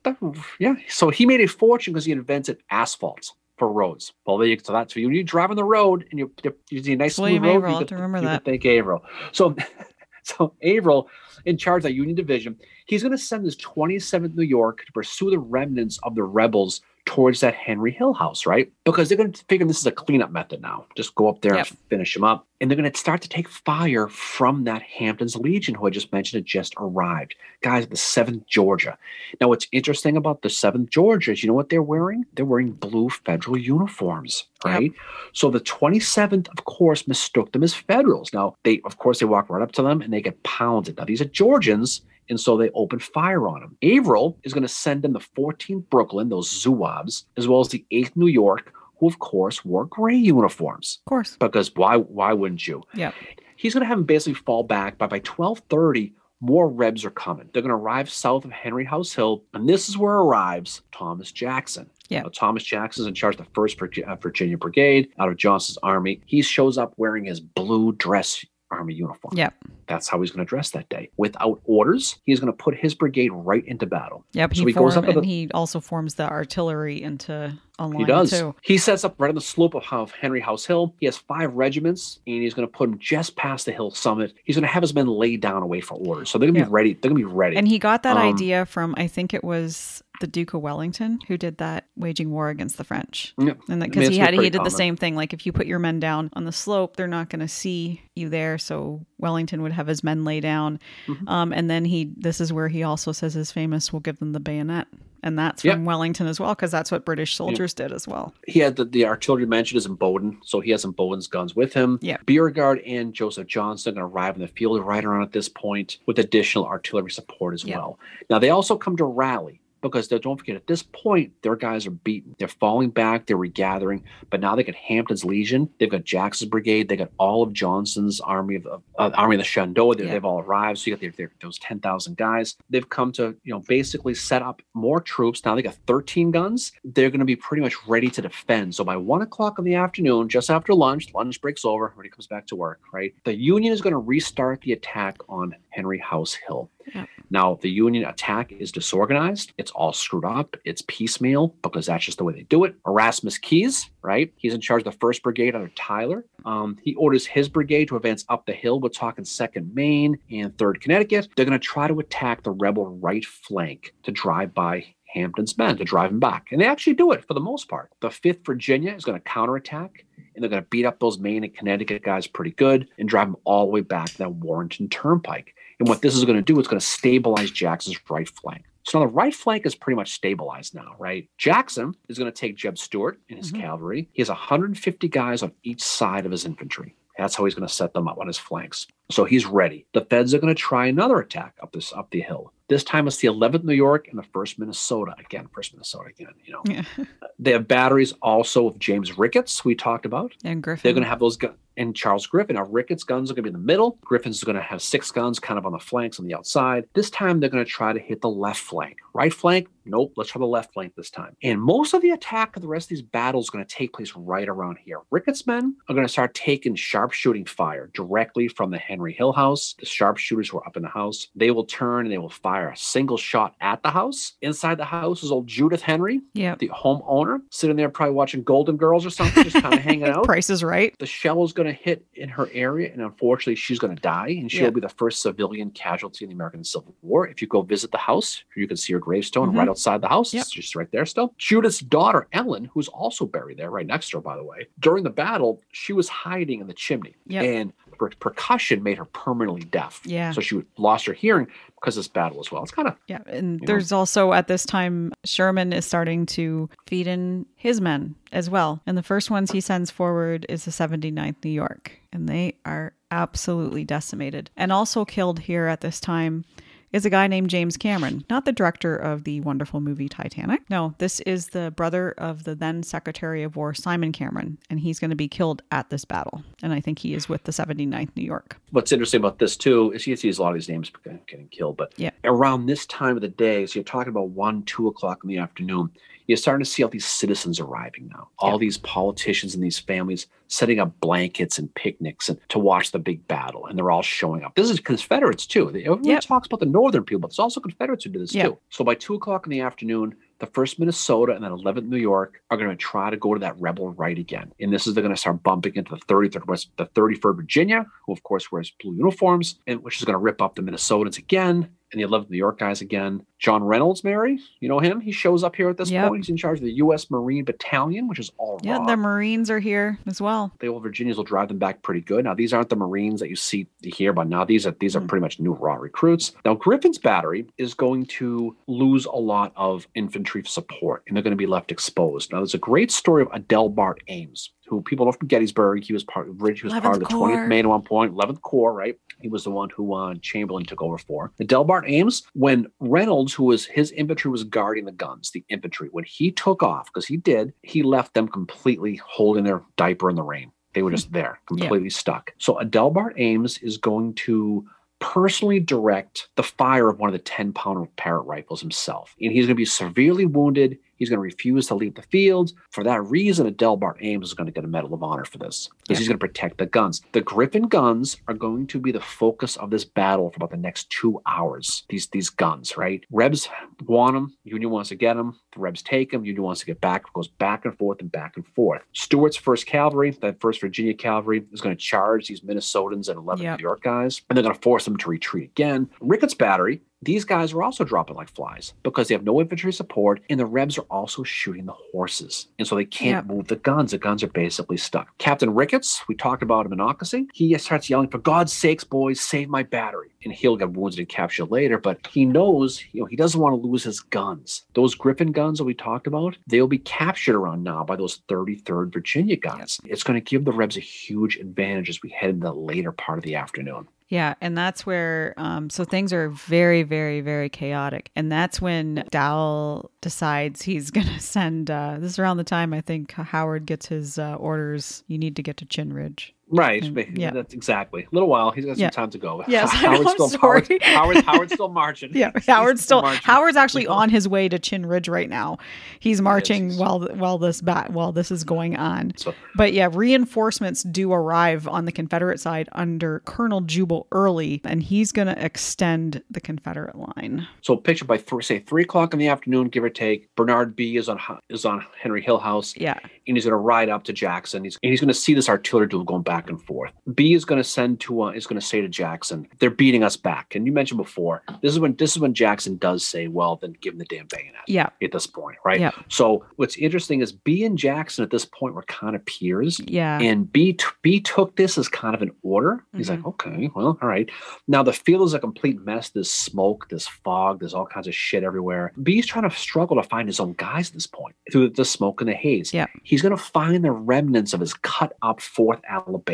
Yeah. So he made a fortune because he invented asphalt for roads. Well, you, so that's for you. You drive on the road and you you you see a nice William smooth road. Averell, you to remember you that. Thank Averell. So, so Averell, in charge of that Union division, he's going to send his 27th New York to pursue the remnants of the rebels towards that Henry Hill house, right? Because they're going to figure this is a cleanup method now. Just go up there Yep. and finish them up. And they're going to start to take fire from that Hampton's Legion, who I just mentioned had just arrived. Guys, the 7th Georgia. Now, what's interesting about the 7th Georgia is you know what they're wearing? They're wearing blue federal uniforms, Yep. right? So the 27th, of course, mistook them as Federals. Now, they, of course, they walk right up to them and they get pounded. Now, these are Georgians, and so they open fire on them. Averell is going to send in the 14th Brooklyn, those Zouaves, as well as the 8th New York, who, of course, wore gray uniforms. Of course. Because why, why wouldn't you? Yeah. He's going to have them basically fall back, but by 1230, more Rebs are coming. They're going to arrive south of Henry House Hill, and this is where arrives Thomas Jackson. Yeah. Now, Thomas Jackson's in charge of the First uh, Virginia Brigade out of Johnston's army. He shows up wearing his blue dress army uniform. Yep. That's how he's going to dress that day. Without orders, he's going to put his brigade right into battle. Yep. So He, he goes up and the- he also forms the artillery into a line He does. too. He sets up right on the slope of Henry House Hill. He has five regiments, and he's going to put them just past the hill summit. He's going to have his men lay down away for orders. So they're going to Yeah. be ready. They're going to be ready. And he got that Um, idea from I think it was the Duke of Wellington, who did that waging war against the French. Yeah. And I mean, because he had he did the same thing. Like if you put your men down on the slope, they're not going to see you there. So Wellington would have his men lay down, Mm-hmm. um, and then he. This is where he also says his famous, "We'll give them the bayonet," and that's Yep. from Wellington as well, because that's what British soldiers did as well. He had the, the artillery mentioned is Imboden, so he has some Bowden's guns with him. Yeah. Beauregard and Joseph Johnston are going to arrive in the field right around at this point with additional artillery support as Yeah. well. Now they also come to rally because they, don't forget at this point their guys are beaten. They're falling back. They're regathering, but now they got Hampton's Legion. They've got Jackson's brigade. They got all of Johnston's army of uh, army of the Shenandoah. They, Yeah. They've all arrived. So you got their, their, those ten thousand guys. They've come to you know basically set up more troops. Now they got thirteen guns. They're going to be pretty much ready to defend. So by one o'clock in the afternoon, just after lunch, lunch breaks over. Everybody comes back to work. Right. The Union is going to restart the attack on Henry House Hill. Yep. Now, the Union attack is disorganized. It's all screwed up. It's piecemeal because that's just the way they do it. Erasmus Keyes, right? He's in charge of the 1st Brigade under Tyler. Um, he orders his brigade to advance up the hill. We're talking 2nd Maine and 3rd Connecticut. They're going to try to attack the rebel right flank to drive by Hampton's men, to drive him back. And they actually do it for the most part. The 5th Virginia is going to counterattack and they're going to beat up those Maine and Connecticut guys pretty good and drive them all the way back to that Warrenton Turnpike. And what this is going to do, it's going to stabilize Jackson's right flank. So now the right flank is pretty much stabilized now, right? Jackson is going to take Jeb Stuart and his Mhm. cavalry. He has 150 guys on each side of his infantry. That's how he's going to set them up on his flanks. So he's ready. The Feds are going to try another attack up this up the hill. This time it's the 11th New York and the 1st Minnesota again. 1st Minnesota again. You know, Yeah. they have batteries also of James Ricketts. We talked about. And Griffin. They're going to have those guns. And Charles Griffin. Now, Ricketts' guns are going to be in the middle. Griffin's going to have six guns kind of on the flanks on the outside. This time, they're going to try to hit the left flank. Right flank? Nope. Let's try the left flank this time. And most of the attack of the rest of these battles is going to take place right around here. Ricketts' men are going to start taking sharpshooting fire directly from the Henry Hill house. The sharpshooters who are up in the house. They will turn and they will fire a single shot at the house. Inside the house is old Judith Henry, Yep. the homeowner, sitting there probably watching Golden Girls or something, just kind of hanging out Price is right. the shell is going to hit in her area, and unfortunately, she's going to die, and she'll Yeah. be the first civilian casualty in the American Civil War. If you go visit the house, you can see her gravestone Mhm. right outside the house. Yep. It's just right there still. Judith's daughter, Ellen, who's also buried there right next to her, by the way, during the battle, she was hiding in the chimney, Yep. and per- percussion made her permanently deaf. Yeah. So she lost her hearing because of this battle as well. It's kind of Yeah, and know? there's also at this time Sherman is starting to feed in his men as well. And the first ones he sends forward is the 79th New York, and they are absolutely decimated. And also killed here at this time is a guy named James Cameron, not the director of the wonderful movie Titanic. No, this is the brother of the then Secretary of War Simon Cameron, and he's going to be killed at this battle. And I think he is with the 79th New York. what's interesting about this too is you see a lot of these names getting killed, but Yeah. around this time of the day, so you're talking about one, two o'clock in the afternoon, you're starting to see all these citizens arriving now. All Yeah. these politicians and these families setting up blankets and picnics and to watch the big battle, and they're all showing up. This is Confederates too. Everyone Yep. talks about the Northern people, but there's also Confederates who do this Yeah. too. So by two o'clock in the afternoon, the first Minnesota and then 11th New York are going to try to go to that rebel right again. And this is they're going to start bumping into the 33rd West, the 33rd Virginia, who of course wears blue uniforms, and which is going to rip up the Minnesotans again and he loved the New York guys again. John Reynolds, Mary, you know him. He shows up here at this Yep. point. He's in charge of the U.S. Marine Battalion, which is all Yeah, raw. the Marines are here as well. the old Virginians will drive them back pretty good. Now these aren't the Marines that you see here, but now these are these are Mm. pretty much new raw recruits. Now Griffin's battery is going to lose a lot of infantry support, and they're going to be left exposed. Now there's a great story of Adelbert Ames, who people know from Gettysburg. He was part of he was part of the Corps. 20th Maine at one point, 11th Corps, right? He was the one who uh, Chamberlain took over for. The Delbart Ames, when Reynolds, who was his infantry, was guarding the guns, the infantry, when he took off, because he did, he left them completely holding their diaper in the rain. They were just there, completely stuck. So Adelbert Ames is going to personally direct the fire of one of the 10 pounder Parrott rifles himself. And he's going to be severely wounded. He's going to refuse to leave the field. For that reason, Adelbert Ames is going to get a Medal of Honor for this because Yeah. he's going to protect the guns. The Griffin guns are going to be the focus of this battle for about the next two hours. These these guns, right? Rebs want them. Union wants to get them. The Rebs take him. Union wants to get back, goes back and forth and back and forth. Stuart's first cavalry, that first Virginia cavalry, is going to charge these Minnesotans and 11 Yep. New York guys, and they're going to force them to retreat again. Ricketts Battery, these guys are also dropping like flies because they have no infantry support, and the Rebs are also shooting the horses. And so they can't move the guns. The guns are basically stuck. Captain Ricketts, we talked about him Monocacy, he starts yelling, For God's sakes, boys, save my battery. And he'll get wounded and captured later, but he knows, you know, he doesn't want to lose his guns. Those Griffin guns that we talked about, they'll be captured around now by those 33rd Virginia guns. It's going to give the Rebs a huge advantage as we head into the later part of the afternoon. Yeah, and that's where um, so things are very, very, very chaotic, and that's when Dowell decides he's gonna send. Uh, this is around the time I think Howard gets his uh, orders. You need to get to Chinn Ridge. Right. Mm, yeah. That's exactly. A little while. He's got some Yeah. time to go. Yes, Howard's I'm still sorry. Howard, Howard, Howard's still marching. Yeah, Howard's still marching. Howard's actually on his way to Chinn Ridge right now. He's marching he's- while while this bat while this is going on. So But yeah, reinforcements do arrive on the Confederate side under Colonel Jubal Early, and he's going to extend the Confederate line. So picture by three, say three o'clock in the afternoon, give or take. Barnard Bee is on is on Henry Hill House, Yeah, and he's going to ride up to Jackson. He's and he's going to see this artillery duel going back and forth. Bee is going to send to uh, is going to say to Jackson, "They're beating us back." And you mentioned before, this is when this is when Jackson does say, "Well, then give him the damn bayonet." yeah, At this point, right? Yeah. So what's interesting is Bee and Jackson at this point were kind of peers. yeah. And Bee t- Bee took this as kind of an order. He's like, okay, well, all right. Now the field is a complete mess. There's smoke, there's fog, there's all kinds of shit everywhere. Bee's trying to struggle to find his own guys at this point through the smoke and the haze. Yeah. He's going to find the remnants of his cut up Fourth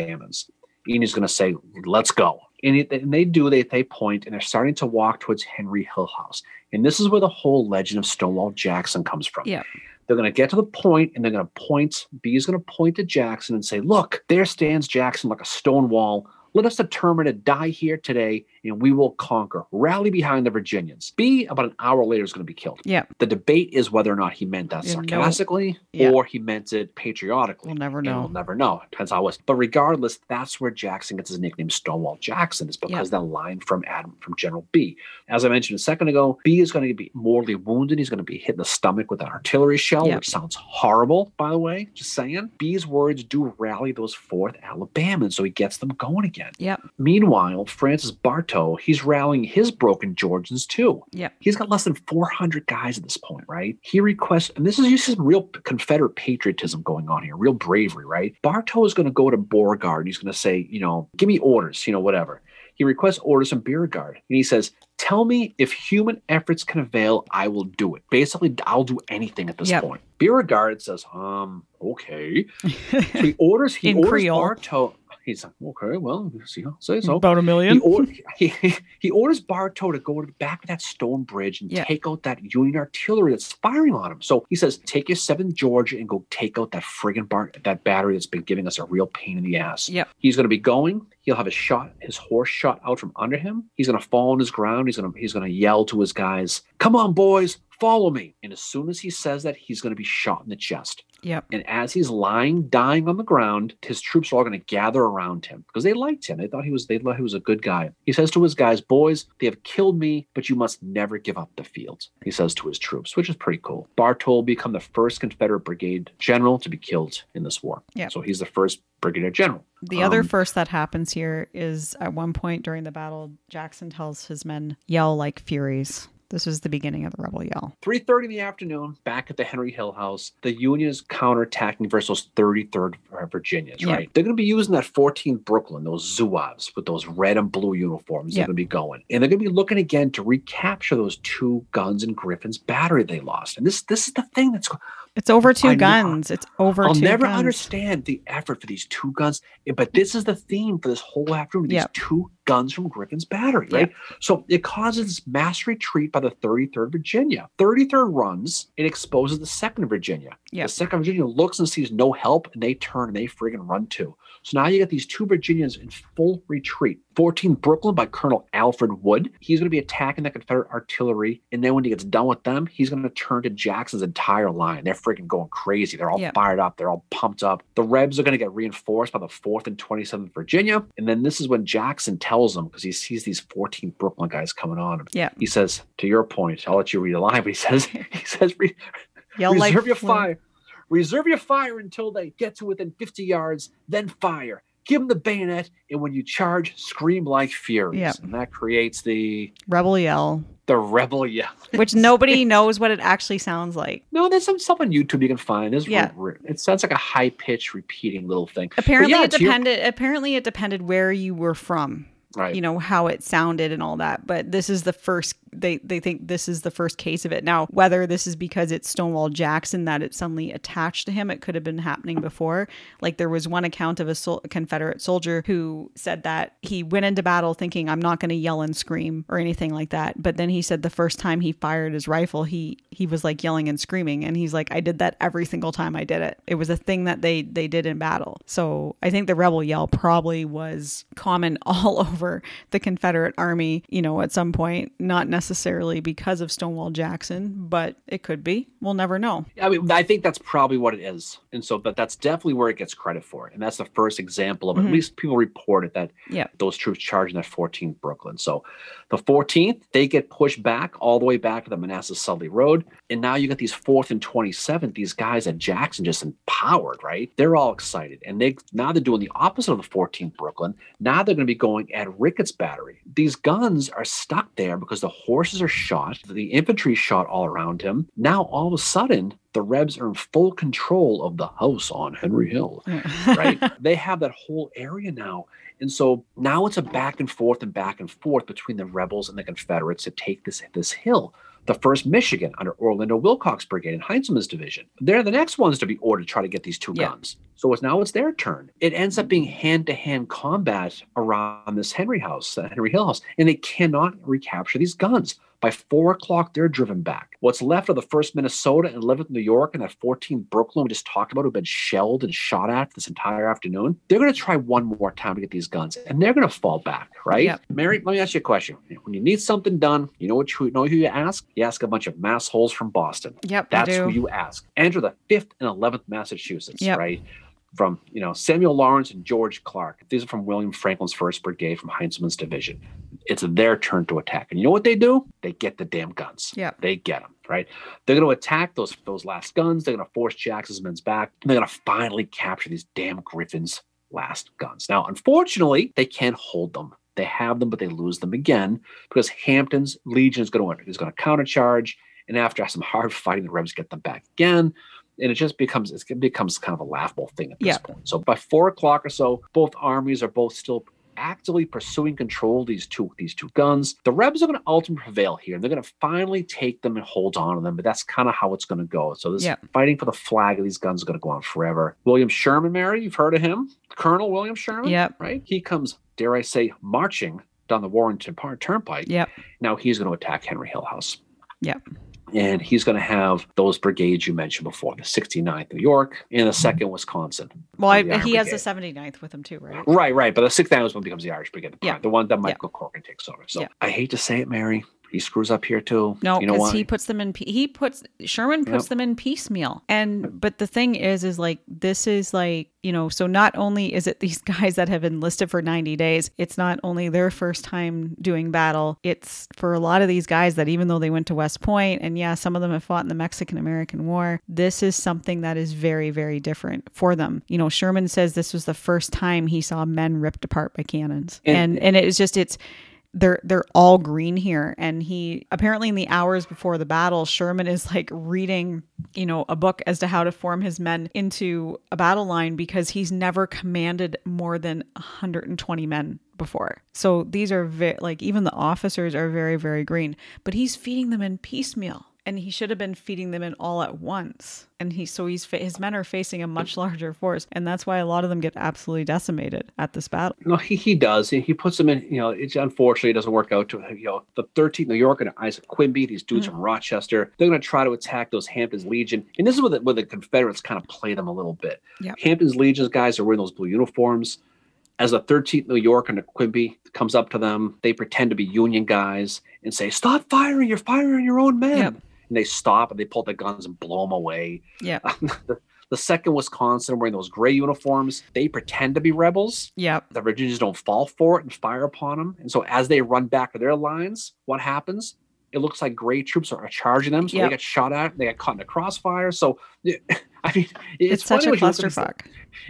Alabamans, and he's going to say, "Let's go." And, it, and they do. They they point, and they're starting to walk towards Henry Hill House. And this is where the whole legend of Stonewall Jackson comes from. Yeah. They're going to get to the point and they're going to point, Bee is going to point to Jackson and say, Look, there stands Jackson like a stone wall. Let us determine to die here today and we will conquer. Rally behind the Virginians. Bee, about an hour later, is going to be killed. Yeah. The debate is whether or not he meant that Yeah, sarcastically Yeah. or he meant it patriotically. We'll never And know. We'll never know. Depends how it was. But regardless, that's where Jackson gets his nickname Stonewall Jackson, is because that line from Adam from General Bee. As I mentioned a second ago, Bee is going to be mortally wounded. He's going to be hit in the stomach with an artillery shell, Yep. which sounds horrible, by the way. Just saying. Bee's words do rally those fourth Alabamans, so he gets them going again. Yep. Meanwhile, Francis Bartow, he's rallying his broken Georgians too. Yep. He's got less than 400 guys at this point, right? He requests, and this is just some real Confederate patriotism going on here, real bravery, right? Bartow is going to go to Beauregard and he's going to say, you know, give me orders, you know, whatever. He requests orders from Beauregard and he says, Tell me if human efforts can avail, I will do it. Basically, I'll do anything at this Yep. point. Beauregard says, um, okay. So he orders, he orders Creole. Bartow. He's like, okay, well, see, I'll say so About a he, million. or, he, he orders Bartow to go to the back of that stone bridge and Yeah. take out that Union artillery that's firing on him. So he says, take your 7th Georgia and go take out that friggin' bar- that battery that's been giving us a real pain in the ass. Yeah, He's going to be going. He'll have his shot, his horse shot out from under him. He's going to fall on his ground. He's going to he's going to yell to his guys, "Come on, boys, follow me!" And as soon as he says that, he's going to be shot in the chest. Yep. And as he's lying, dying on the ground, his troops are all going to gather around him because they liked him. They thought he was they thought he was a good guy. He says to his guys, "Boys, they have killed me, but you must never give up the field." He says to his troops, which is pretty cool. Bartow will become the first Confederate brigade general to be killed in this war. Yeah. So he's the first brigadier general. The other Um, first that happens here is at one point during the battle, Jackson tells his men, yell like furies. This is the beginning of the rebel yell. 3.30 in the afternoon, back at the Henry Hill House, the Union is counterattacking versus 33rd Virginians, Yeah. right? They're going to be using that 14th Brooklyn, those Zouaves with those red and blue uniforms. Yeah. They're going to be going. And they're going to be looking again to recapture those two guns in Griffin's battery they lost. And this this is the thing that's It's over two I know- guns. It's over I'll never guns. understand the effort for these two guns, eh, but this is the theme for this whole afternoon. These Yeah. two guns from Griffin's battery, right? So it causes this mass retreat by the 33rd Virginia. 33rd runs, it exposes the 2nd Virginia. Yeah. The 2nd Virginia looks and sees no help, and they turn and they friggin' run too. So now you got these two Virginians in full retreat. 14 Brooklyn by Colonel Alfred Wood. He's going to be attacking the Confederate artillery. And then when he gets done with them, he's going to turn to Jackson's entire line. They're freaking going crazy. They're all Yeah. fired up. They're all pumped up. The Rebs are going to get reinforced by the 4th and 27th Virginia. And then this is when Jackson tells them, because he sees these 14 Brooklyn guys coming on him. Yeah. He says, to your point, I'll let you read a line, but he says, he says, "Re- Yell like Reserve your Flint. fire. Reserve your fire until they get to within 50 yards, then fire. Give them the bayonet, and when you charge, scream like furies. Yep. And that creates the Rebel yell, the rebel yell. which nobody knows what it actually sounds like. No, there's some stuff on YouTube you can find. There's Yeah. re- it sounds like a high pitched repeating little thing. Apparently, yeah, it to your- depended. Apparently, it depended where you were from. Right. You know how it sounded and all that. But this is the first. They they think this is the first case of it. Now, whether this is because it's Stonewall Jackson that it suddenly attached to him, it could have been happening before. Like there was one account of a sol- Confederate soldier who said that he went into battle thinking, "I'm not going to yell and scream or anything like that." But then he said the first time he fired his rifle, he he was like yelling and screaming, and he's like, "I did that every single time I did it. It was a thing that they they did in battle." So I think the rebel yell probably was common all over the Confederate Army. You know, at some point, not necessarily because of Stonewall Jackson, but it could be. We'll never know. I mean, I think that's probably what it is. And so, but that's definitely where it gets credit for it. And that's the first example of Mhm. at least people reported that Yeah. those troops charging that 14th Brooklyn. So the 14th, they get pushed back all the way back to the Manassas Sudley Road. And now you got these 4th and 27th, these guys at Jackson just empowered, right? They're all excited. And they now they're doing the opposite of the 14th Brooklyn. Now they're going to be going at Ricketts Battery. These guns are stuck there because the horses are shot, the infantry shot all around him. Now all of a sudden, the Rebs are in full control of the house on Henry Hill right? they have that whole area now. And so now it's a back and forth and back and forth between the rebels and the Confederates to take this this hill. The first Michigan under Orlando Willcox Brigade and Heintzelman's division. They're the next ones to be ordered to try to get these two Yeah. guns. So it's now it's their turn. It ends up being hand-to-hand combat around this Henry House, uh, Henry Hill House, and they cannot recapture these guns. By four o'clock, they're driven back. What's left of the first Minnesota and 11th New York and that 14th Brooklyn we just talked about, who've been shelled and shot at this entire afternoon, they're going to try one more time to get these guns, and they're going to fall back, right? Mary, let me ask you a question. When you need something done, you know what you know who you ask? You ask a bunch of massholes from Boston. Yep, That's who you ask. Enter the 5th and 11th Massachusetts, Yep. right? From you know Samuel Lawrence and George Clark. These are from William Franklin's First Brigade from Heintzelman's division. It's their turn to attack, and you know what they do? They get the damn guns. Yeah, They get them right. They're going to attack those those last guns. They're going to force Jackson's men's back. And they're going to finally capture these damn Griffins' last guns. Now, unfortunately, they can't hold them. They have them, but they lose them again because Hampton's Legion is going to is going to countercharge, and after some hard fighting, the Rebs get them back again. And it just becomes it becomes kind of a laughable thing at this Yeah. point. So by four o'clock or so, both armies are both still actively pursuing control of these two these two guns. The Rebs are going to ultimately prevail here, and they're going to finally take them and hold on to them. But that's kind of how it's going to go. So this Yeah. fighting for the flag of these guns is going to go on forever. William Sherman, Mary, you've heard of him, Colonel William Sherman. Yep. Right. He comes, dare I say, marching down the Warrenton Turnpike. Yep. Now he's going to attack Henry Hill House. Yep. And he's going to have those brigades you mentioned before, the 69th New York and the 2nd Wisconsin. Well, I, he has the 79th with him too, right? Right, right. But the 6th Annual one becomes the Irish Brigade, the, Yeah. the one that Michael Corcoran takes over. So Yeah. I hate to say it, Mary. He screws up here too. No, you know because he puts them in. He puts Sherman puts Yep. them in piecemeal, and but the thing is, is like this is like you know. So not only is it these guys that have enlisted for ninety days, it's not only their first time doing battle. It's for a lot of these guys that even though they went to West Point, and yeah, some of them have fought in the Mexican American War. This is something that is very, very different for them. You know, Sherman says this was the first time he saw men ripped apart by cannons, And- and and it is just it's they're they're all green here. And he apparently in the hours before the battle sherman is like reading you know a book as to how to form his men into a battle line because he's never commanded more than 120 men before. So these are ve- like even the officers are very very green. But he's feeding them in piecemeal and he should have been feeding them in all at once and he so he's fa- his men are facing a much larger force and that's why a lot of them get absolutely decimated at this battle No, he, he does. He, he puts them in, you know, it's unfortunately it doesn't work out to, you know, the 13th New York and Isaac Quinby, these dudes Mm-hmm. from Rochester, they're going to try to attack those Hampton's Legion. And this is where the, where the Confederates kind of play them a little bit. Yeah. Hampton's Legion's guys are wearing those blue uniforms. As the 13th New York under Quinby comes up to them, they pretend to be Union guys and say, Stop firing. You're firing your own men. Yep. And they stop and they pull their guns and blow them away. yeah the, second Wisconsin wearing those gray uniforms, they pretend to be rebels Yeah. the Virginians don't fall for it and fire upon them. And so as they run back to their lines, what happens? it looks like gray troops are charging them. So Yep. they get shot at, they get caught in a crossfire. So, I mean, It's, it's, such a when you look at these- clusterfuck.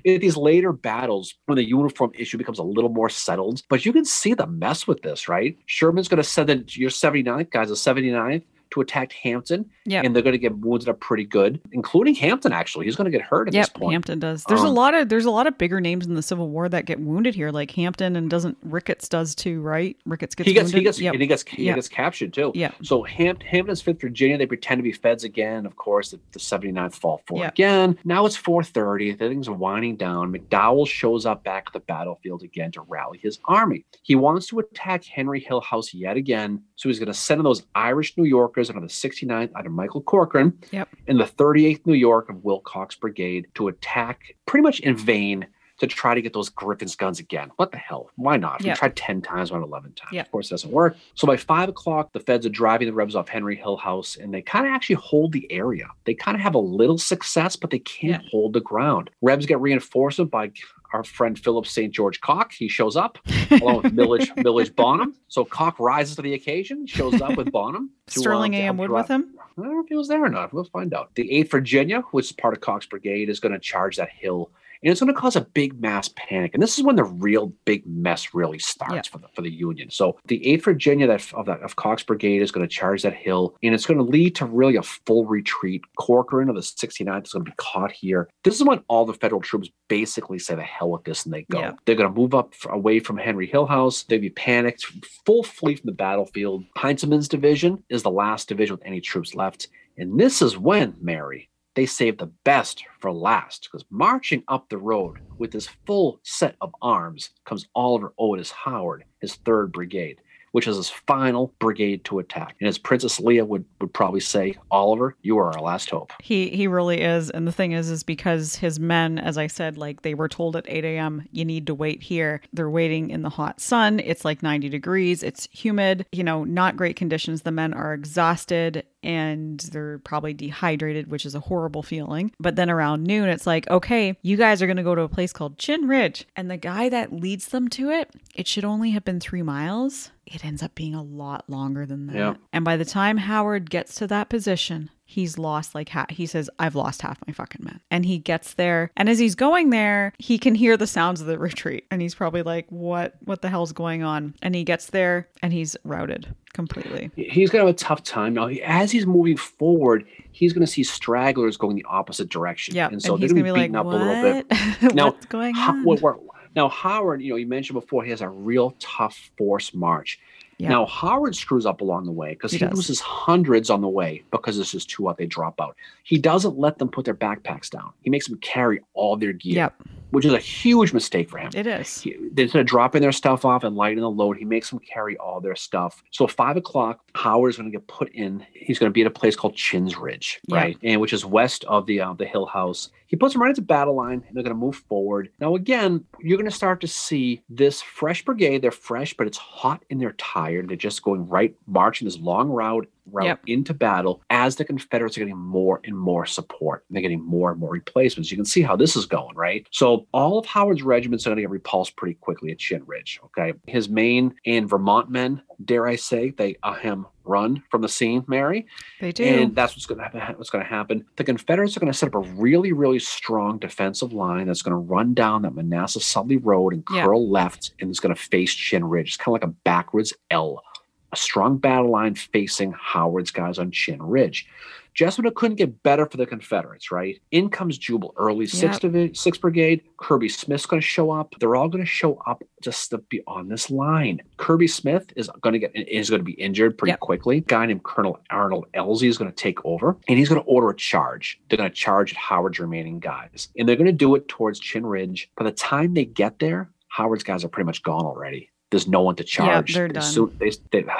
in these later battles when the uniform issue becomes a little more settled. But you can see the mess with this, right? Sherman's going to send in your 79th guys, the 79th, to attack Hampton, Yep. and they're going to get wounded up pretty good, including Hampton. Actually, he's going to get hurt at this point. Hampton does. There's a Um, lot of there's a lot of bigger names in the Civil War that get wounded here, like Hampton and doesn't Ricketts does too, right? Ricketts gets he gets wounded. he gets Yep. and he gets he Yep. gets captured too. Yeah. So Hamp- Hampton's Fifth Virginia, they pretend to be feds again. Of course, the, the 79th fall for Yeah. again. Now it's 4:30. Things are winding down. McDowell shows up back at the battlefield again to rally his army. He wants to attack Henry Hill House yet again. So he's going to send in those Irish New Yorkers under the 69th under Michael Corcoran Yep. and the 38th New York of Willcox Brigade to attack pretty much in vain to try to get those Griffin's guns again. What the hell? Why not? We tried 10 times, went 11 times. Yeah. Of course, it doesn't work. So by five o'clock, the feds are driving the Rebs off Henry Hill House and they kind of actually hold the area. They kind of have a little success, but they can't hold the ground. Rebs get reinforced by our friend Philip St. George Cocke. He shows up along with Milledge, Milledge Bonham. So Cocke rises to the occasion, shows up with Bonham. to, Sterling um, A.M. Wood with him. I don't know if he was there or not. We'll find out. The 8th Virginia, which is part of Cocke's Brigade, is going to charge that hill. And it's going to cause a big mass panic. And this is when the real big mess really starts Yeah. for the for the Union. So the 8th Virginia that of that of Cocke's Brigade is going to charge that hill. And it's going to lead to really a full retreat. Corcoran of the 69th is going to be caught here. This is when all the federal troops basically say the hell with this and they go. Yeah. They're going to move up away from Henry Hill House. They'd be panicked. Full flee from the battlefield. Heintzelman's division is the last division with any troops left. And this is when, Mary, they saved the best for last. Because marching up the road with this full set of arms comes Oliver Otis Howard, his third brigade, which is his final brigade to attack. And as Princess Leia would, would probably say, Oliver, you are our last hope. He he really is, and the thing is, is because his men, as I said, like they were told at 8 a.m. you need to wait here. They're waiting in the hot sun. It's like 90 degrees. It's humid. You know, not great conditions. The men are exhausted and they're probably dehydrated, which is a horrible feeling. But then around noon, it's like, okay, you guys are going to go to a place called Chinn Ridge, and the guy that leads them to it, it should only have been three miles. It ends up being a lot longer than that. Yeah. And by the time Howard gets to that position, he's lost like ha- he says i've lost half my fucking men and he gets there and as he's going there he can hear the sounds of the retreat and he's probably like what what the hell's going on and he gets there and he's routed completely He's going to have a tough time. Now, as he's moving forward, he's going to see stragglers going the opposite direction. yeah And so he's they're gonna be to like beaten up a little bit. Now, what's going on what- what- now, Howard, you know, you mentioned before, he has a real tough force march. Yeah. Now, Howard screws up along the way because He he, loses hundreds on the way because this is too hot. They drop out. He doesn't let them put their backpacks down. He makes them carry all their gear, yep which is a huge mistake for him. it is He, instead of dropping their stuff off and lighting the load, he makes them carry all their stuff. So five o'clock, Howard's going to get put in. He's going to be at a place called Chinn's Ridge, Yeah. right, and which is west of the uh, the Hill House. He puts them right at the battle line, and they're going to move forward. Now again, you're going to start to see this fresh brigade. They're fresh, but it's hot and they're tired. They're just going right, marching this long route route Yep. into battle as the Confederates are getting more and more support. They're getting more and more replacements. You can see how this is going, right? So all of Howard's regiments are going to get repulsed pretty quickly at Chinn Ridge. Okay, his Maine and Vermont men, dare I say, they uh, ahem run from the scene, Mary, they do and that's what's going to happen. What's going to happen? The Confederates are going to set up a really, really strong defensive line that's going to run down that Manassas Sudley Road and Yeah. curl left, and it's going to face Chinn Ridge. It's kind of like a backwards L, a strong battle line facing Howard's guys on Chinn Ridge. Just couldn't get better for the Confederates, right? In comes Jubal, early Sixth Divi- Sixth Brigade. Kirby Smith's going to show up. They're all going to show up just to be on this line. Kirby Smith is going to get is going to be injured pretty Yep. quickly. A guy named Colonel Arnold Elzey is going to take over, and he's going to order a charge. They're going to charge at Howard's remaining guys, and they're going to do it towards Chinn Ridge. By the time they get there, Howard's guys are pretty much gone already. There's no one to charge. Yeah, they're done. soon- they,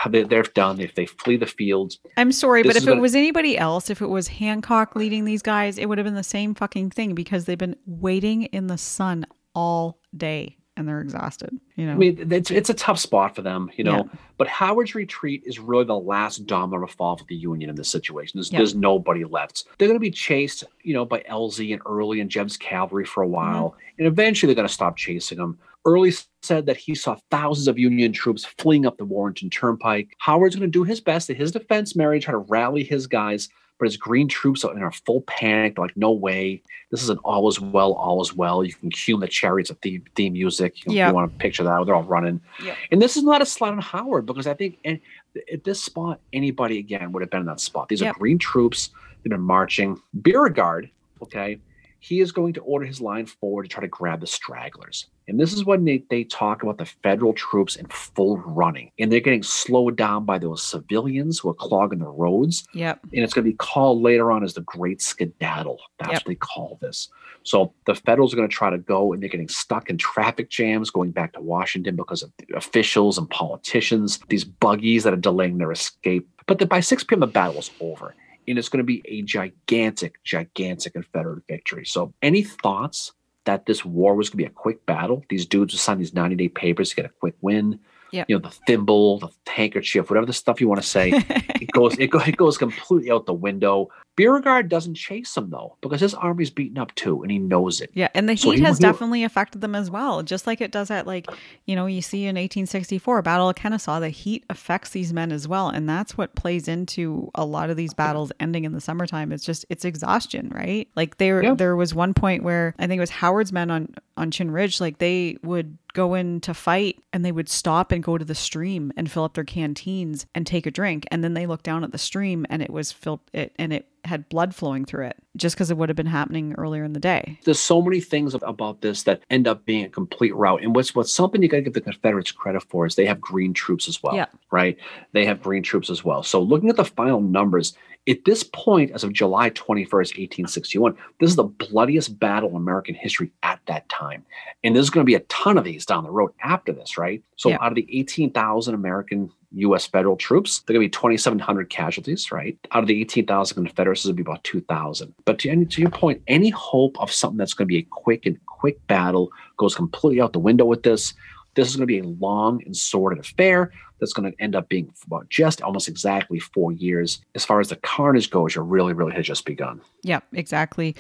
they, they're done. If they flee the fields, I'm sorry, but if it gonna- was anybody else, if it was Hancock leading these guys, it would have been the same fucking thing because they've been waiting in the sun all day and they're exhausted. You know, I mean, it's it's a tough spot for them, you know. Yeah. But Howard's retreat is really the last domino to fall for the Union in this situation. There's, Yeah. there's nobody left. They're going to be chased, you know, by Elzey and Early and Jeb's cavalry for a Mm-hmm. while, and eventually they're going to stop chasing them. Early said that he saw thousands of Union troops fleeing up the Warrenton Turnpike. Howard's going to do his best in his defense, Mary, try to rally his guys, but his green troops are in a full panic. They're like, no way. This is an all is well, all is well. You can cue the chariots of theme, theme music. You, know, Yeah. you want to picture that. They're all running. Yeah. And this is not a slight on Howard because I think and at this spot, anybody again would have been in that spot. These Yep. are green troops. They've been marching. Beauregard, okay, he is going to order his line forward to try to grab the stragglers. And this is when they, they talk about the federal troops in full running. And they're getting slowed down by those civilians who are clogging the roads. Yep. And it's going to be called later on as the Great Skedaddle. That's Yep. what they call this. So the Federals are going to try to go and they're getting stuck in traffic jams going back to Washington because of the officials and politicians, these buggies that are delaying their escape. But then by 6 p.m., the battle is over. And it's going to be a gigantic, gigantic Confederate victory. So, any thoughts that this war was going to be a quick battle? These dudes would sign these 90 day papers to get a quick win. Yep. You know, the thimble, the handkerchief, whatever the stuff you want to say it goes it, go, it goes completely out the window. Beauregard doesn't chase him though because his army's beaten up too, and he knows it. Yeah, and the So heat he- has he- definitely affected them as well, just like it does at like, you know, you see in 1864, Battle of Kennesaw, the heat affects these men as well, and that's what plays into a lot of these battles ending in the summertime. It's just it's exhaustion, right? Like there Yeah. there was one point where I think it was Howard's men on on Chinn Ridge, like they would go in to fight and they would stop and go to the stream and fill up their canteens and take a drink, and then they looked down at the stream and it was filled it and it had blood flowing through it just because it would have been happening earlier in the day. There's so many things about this that end up being a complete rout. And what's what's something you got to give the Confederates credit for is they have green troops as well. Yeah. Right? They have green troops as well. So looking at the final numbers, at this point, as of July 21st, 1861, this is the bloodiest battle in American history at that time. And there's going to be a ton of these down the road after this, right? So Yeah. out of the 18,000 American U.S. federal troops, there are going to be 2,700 casualties, right? Out of the 18,000 Confederates, there'll be about 2,000. But to, and to your point, any hope of something that's going to be a quick and quick battle goes completely out the window with this. This is going to be a long and sordid affair that's going to end up being about just almost exactly four years. As far as the carnage goes, you're really, really has just begun. Yep, exactly.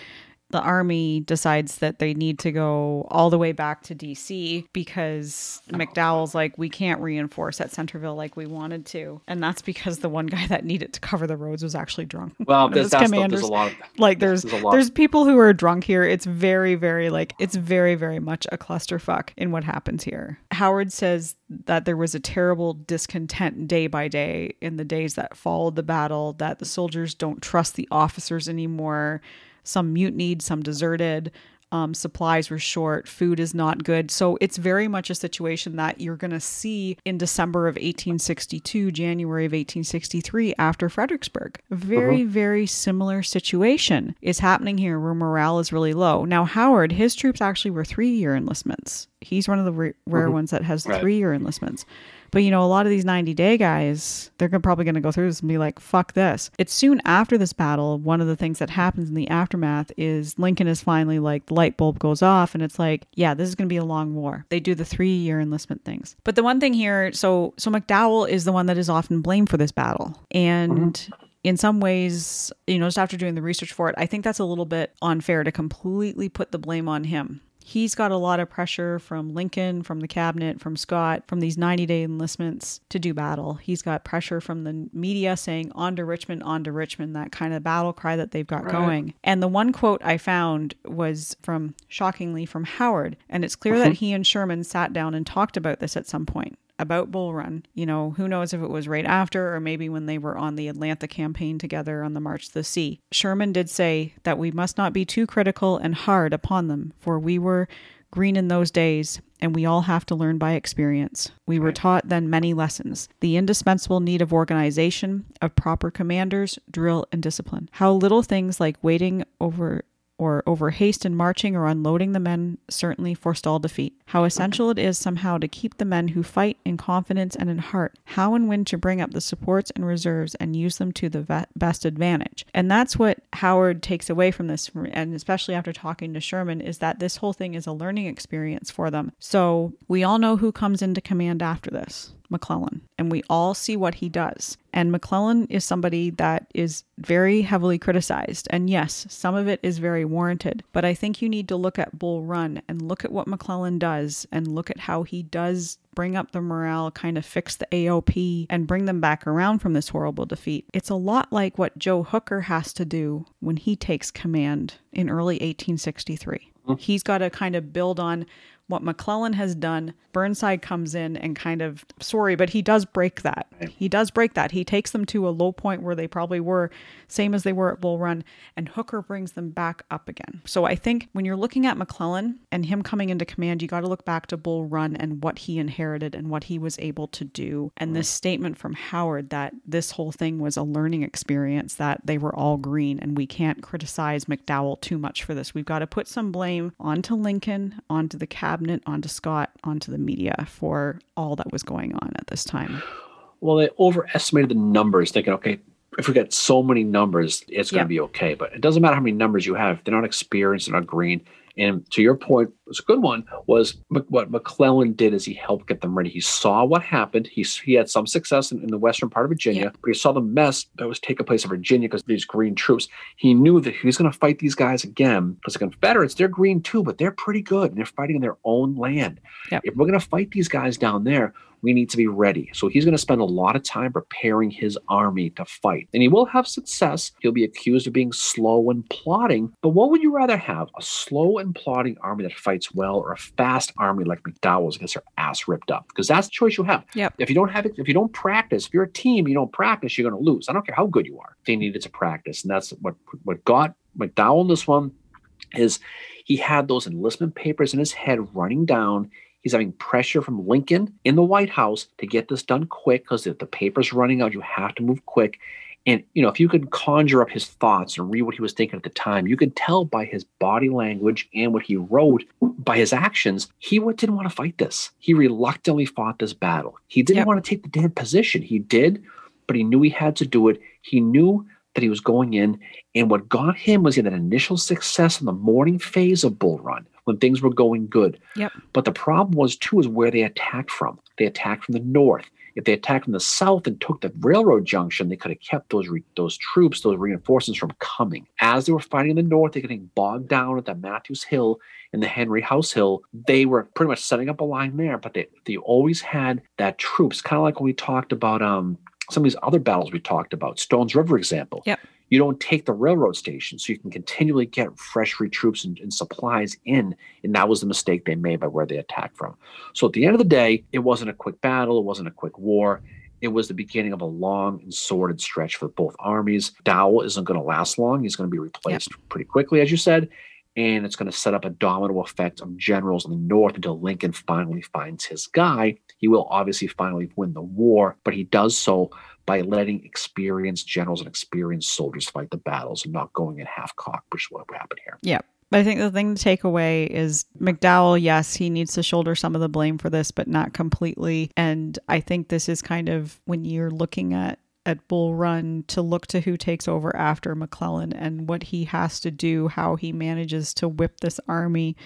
The army decides that they need to go all the way back to DC because McDowell's like, we can't reinforce at Centerville like we wanted to. And that's because the one guy that needed to cover the roads was actually drunk. Well, there's, that's the, there's a lot of like there's there's there's people who are drunk here. It's very, very like it's very, very much a clusterfuck in what happens here. Howard says that there was a terrible discontent day by day in the days that followed the battle, that the soldiers don't trust the officers anymore. Some mutinied, some deserted. Um, supplies were short, food is not good. So it's very much a situation that you're going to see in December of 1862, January of 1863 after Fredericksburg. A very, very similar situation is happening here where morale is really low. Now, Howard, his troops actually were three year enlistments. He's one of the ra- rare ones that has Right. three year enlistments. But you know, a lot of these 90 day guys, they're gonna- probably going to go through this and be like, fuck this. It's soon after this battle. One of the things that happens in the aftermath is Lincoln is finally like, the light bulb goes off and it's like, yeah, this is going to be a long war. They do the three year enlistment things. But the one thing here, so, so McDowell is the one that is often blamed for this battle. And mm-hmm. in some ways, you know, just after doing the research for it, I think that's a little bit unfair to completely put the blame on him. He's got a lot of pressure from Lincoln, from the cabinet, from Scott, from these 90 day enlistments to do battle. He's got pressure from the media saying, on to Richmond, on to Richmond, that kind of battle cry that they've got Right. going. And the one quote I found was from, shockingly, from Howard. And it's clear uh-huh. that he and Sherman sat down and talked about this at some point about Bull Run. You know, who knows if it was right after or maybe when they were on the Atlanta campaign together on the March to the Sea. Sherman did say that we must not be too critical and hard upon them, for we were green in those days, and we all have to learn by experience. We were taught then many lessons the indispensable need of organization, of proper commanders, drill, and discipline. How little things like waiting over or over haste in marching or unloading the men certainly forestall defeat. How essential it is somehow to keep the men who fight in confidence and in heart. How and when to bring up the supports and reserves and use them to the best advantage. And that's what Howard takes away from this, and especially after talking to Sherman, is that this whole thing is a learning experience for them. So we all know who comes into command after this. McClellan and we all see what he does. And McClellan is somebody that is very heavily criticized. And yes, some of it is very warranted. But I think you need to look at Bull Run and look at what McClellan does and look at how he does bring up the morale, kind of fix the AOP, and bring them back around from this horrible defeat. It's a lot like what Joe Hooker has to do when he takes command in early 1863. Mm-hmm. He's got to kind of build on what McClellan has done, Burnside comes in and kind of, sorry, but he does break that. He does break that. He takes them to a low point where they probably were, same as they were at Bull Run, and Hooker brings them back up again. So I think when you're looking at McClellan and him coming into command, you got to look back to Bull Run and what he inherited and what he was able to do. And this statement from Howard that this whole thing was a learning experience, that they were all green, and we can't criticize McDowell too much for this. We've got to put some blame onto Lincoln, onto the cabinet cabinet, onto Scott, onto the media for all that was going on at this time. Well, they overestimated the numbers, thinking, okay, if we get so many numbers, it's going to be okay. But it doesn't matter how many numbers you have. They're not experienced, they're not green. And to your point, was a good one. Was what McClellan did is he helped get them ready. He saw what happened. He he had some success in, in the western part of Virginia, yeah. but he saw the mess that was taking place in Virginia because these green troops. He knew that he was going to fight these guys again because the Confederates they're green too, but they're pretty good and they're fighting in their own land. Yep. If we're going to fight these guys down there, we need to be ready. So he's going to spend a lot of time preparing his army to fight. And he will have success. He'll be accused of being slow and plotting. But what would you rather have? A slow and plotting army that fights well or a fast army like McDowell's gets their ass ripped up? Because that's the choice you have. Yep. If you don't have it, if you don't practice, if you're a team, you don't practice, you're going to lose. I don't care how good you are. They needed to practice. And that's what, what got McDowell in this one is he had those enlistment papers in his head running down He's having pressure from Lincoln in the White House to get this done quick because if the paper's running out, you have to move quick. And you know, if you could conjure up his thoughts and read what he was thinking at the time, you could tell by his body language and what he wrote, by his actions, he didn't want to fight this. He reluctantly fought this battle. He didn't yep. want to take the dead position. He did, but he knew he had to do it. He knew that he was going in, and what got him was he had that initial success in the morning phase of Bull Run when things were going good. Yep. But the problem was too is where they attacked from. They attacked from the north. If they attacked from the south and took the railroad junction, they could have kept those re- those troops, those reinforcements from coming. As they were fighting in the north, they're getting bogged down at the Matthews Hill and the Henry House Hill. They were pretty much setting up a line there, but they they always had that troops, kind of like when we talked about um some of these other battles we talked about, Stones River example. Yep you don't take the railroad station so you can continually get fresh recruits and, and, supplies in and that was the mistake they made by where they attacked from. So at the end of the day it wasn't a quick battle it wasn't a quick war. It was the beginning of a long and sordid stretch for both armies. Dowell isn't going to last long he's going to be replaced yep. pretty quickly as you said and it's going to set up a domino effect of generals in the north until lincoln finally finds his guy. He will obviously finally win the war but he does so by letting experienced generals and experienced soldiers fight the battles and not going in half cock, which is what happened here. Yeah. I think the thing to take away is McDowell, yes, he needs to shoulder some of the blame for this, but not completely. And I think this is kind of when you're looking at at Bull Run to look to who takes over after McClellan and what he has to do, how he manages to whip this army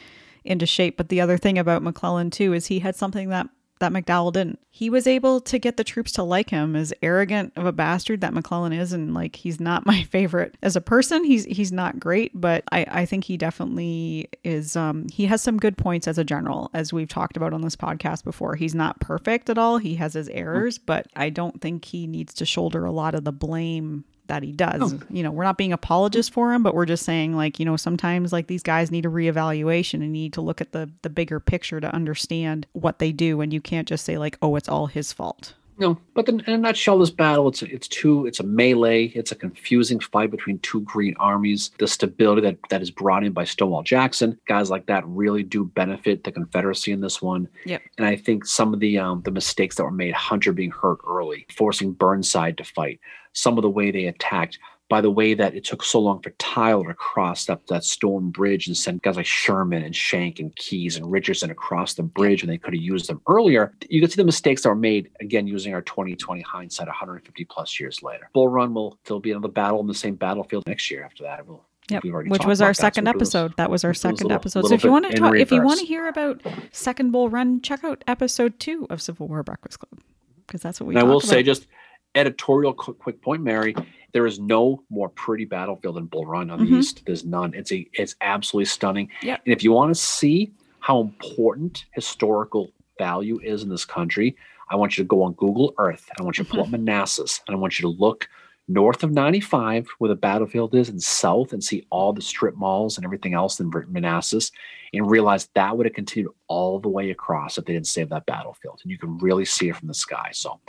into shape. But the other thing about McClellan too is he had something that that McDowell didn't. He was able to get the troops to like him, as arrogant of a bastard that McClellan is, and like he's not my favorite as a person. He's he's not great, but I I think he definitely is. Um, he has some good points as a general, as we've talked about on this podcast before. He's not perfect at all. He has his errors, but I don't think he needs to shoulder a lot of the blame that he does. Oh. You know, we're not being apologists for him, but we're just saying like, you know, sometimes like these guys need a reevaluation and need to look at the the bigger picture to understand what they do and you can't just say like, "Oh, it's all his fault." No, but in a nutshell, this battle it's it's two it's a melee. It's a confusing fight between two green armies. The stability that that is brought in by Stonewall Jackson, guys like that really do benefit the Confederacy in this one. Yep. And I think some of the um, the mistakes that were made, Hunter being hurt early, forcing Burnside to fight, some of the way they attacked, by the way that it took so long for Tyler to cross up that stone bridge and send guys like Sherman and Schenck and Keyes and Richardson across the bridge when they could have used them earlier. You can see the mistakes that were made again using our 2020 hindsight 150 plus years later. Bull Run will still be another battle in the same battlefield next year after that. We'll Yep. Which was our second episode. that was our second little, episode. Little so if you want to talk, if you want to hear about Second Bull Run, check out episode two of Civil War Breakfast Club. because that's what we. And I will about. say, just editorial quick, quick point, Mary. There is no more pretty battlefield than Bull Run on the Mhm. east. There's none. It's a it's absolutely stunning. Yep. And if you want to see how important historical value is in this country, I want you to go on Google Earth. And I want you to pull up Mm-hmm. Manassas, and I want you to look north of 95 where the battlefield is and south and see all the strip malls and everything else in Manassas and realize that would have continued all the way across if they didn't save that battlefield. And you can really see it from the sky. So,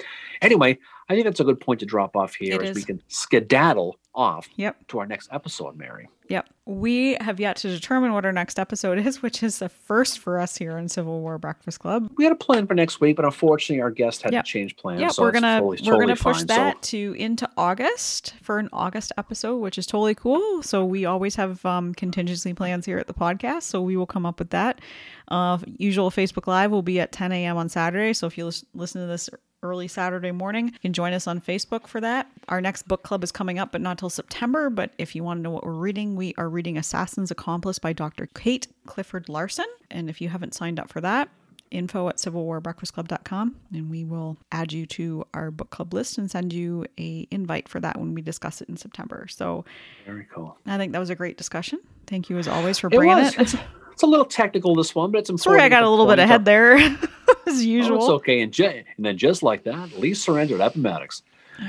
anyway, I think that's a good point to drop off here as we can skedaddle off Yep. to our next episode, Mary. Yep. We have yet to determine what our next episode is, which is the first for us here on Civil War Breakfast Club. We had a plan for next week, but unfortunately, our guest had Yep. to change plans. Yeah, so we're gonna totally, we're gonna push fine. that So, to into August for an August episode, which is totally cool. So we always have um, contingency plans here at the podcast, so we will come up with that. Uh, usual Facebook Live will be at 10 a.m. on Saturday. So if you lis- listen to this early Saturday morning, you can join us on Facebook for that. Our next book club is coming up, but not till September. But if you want to know what we're reading, we are reading Assassin's Accomplice by Dr. Kate Clifford Larson. And if you haven't signed up for that, info at civilwarbreakfastclub.com and we will add you to our book club list and send you a invite for that when we discuss it in September. So very cool. I think that was a great discussion. Thank you as always for It bringing was. it. It's, a little technical, this one, but it's important. Sorry, I got a little bit ahead out- there as Oh, usual. it's okay. And, ju- and then just like that, Lee surrendered Appomattox.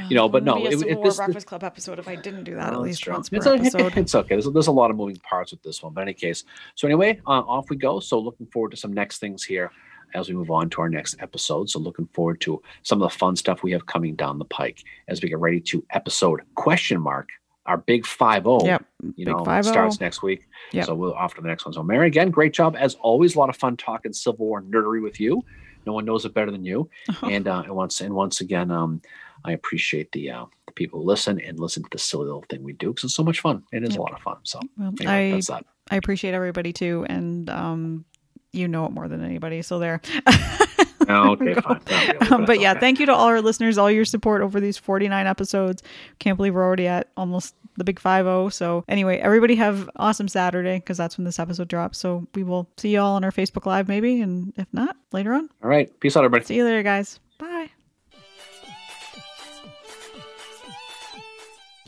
You know, but no, Maybe a it- it- this- Breakfast Club episode if I didn't do that No, at least once per it's, episode. it's okay. There's, there's a lot of moving parts with this one, but in any case. So anyway, uh, off we go. So looking forward to some next things here as we move on to our next episode. So looking forward to some of the fun stuff we have coming down the pike as we get ready to episode question mark our big five zero. Yep. You Big know, 5-0. starts next week. Yep. So we'll off to the next one. So Mary, again, great job as always. A lot of fun talking Civil War nerdery with you. No one knows it better than you. And uh, and once and once again, um, I appreciate the uh, the people who listen and listen to the silly little thing we do because it's so much fun. It is Yep. a lot of fun. So Well, anyway, I that's that. I appreciate everybody too, and um, you know it more than anybody. So there. Oh, okay, fine. Um, but yeah, okay. thank you to all our listeners, all your support over these 49 episodes. Can't believe we're already at almost the big 5 So, anyway, everybody have awesome Saturday because that's when this episode drops. So, we will see you all on our Facebook Live maybe. And if not, later on. All right. Peace out, everybody. See you later, guys. Bye.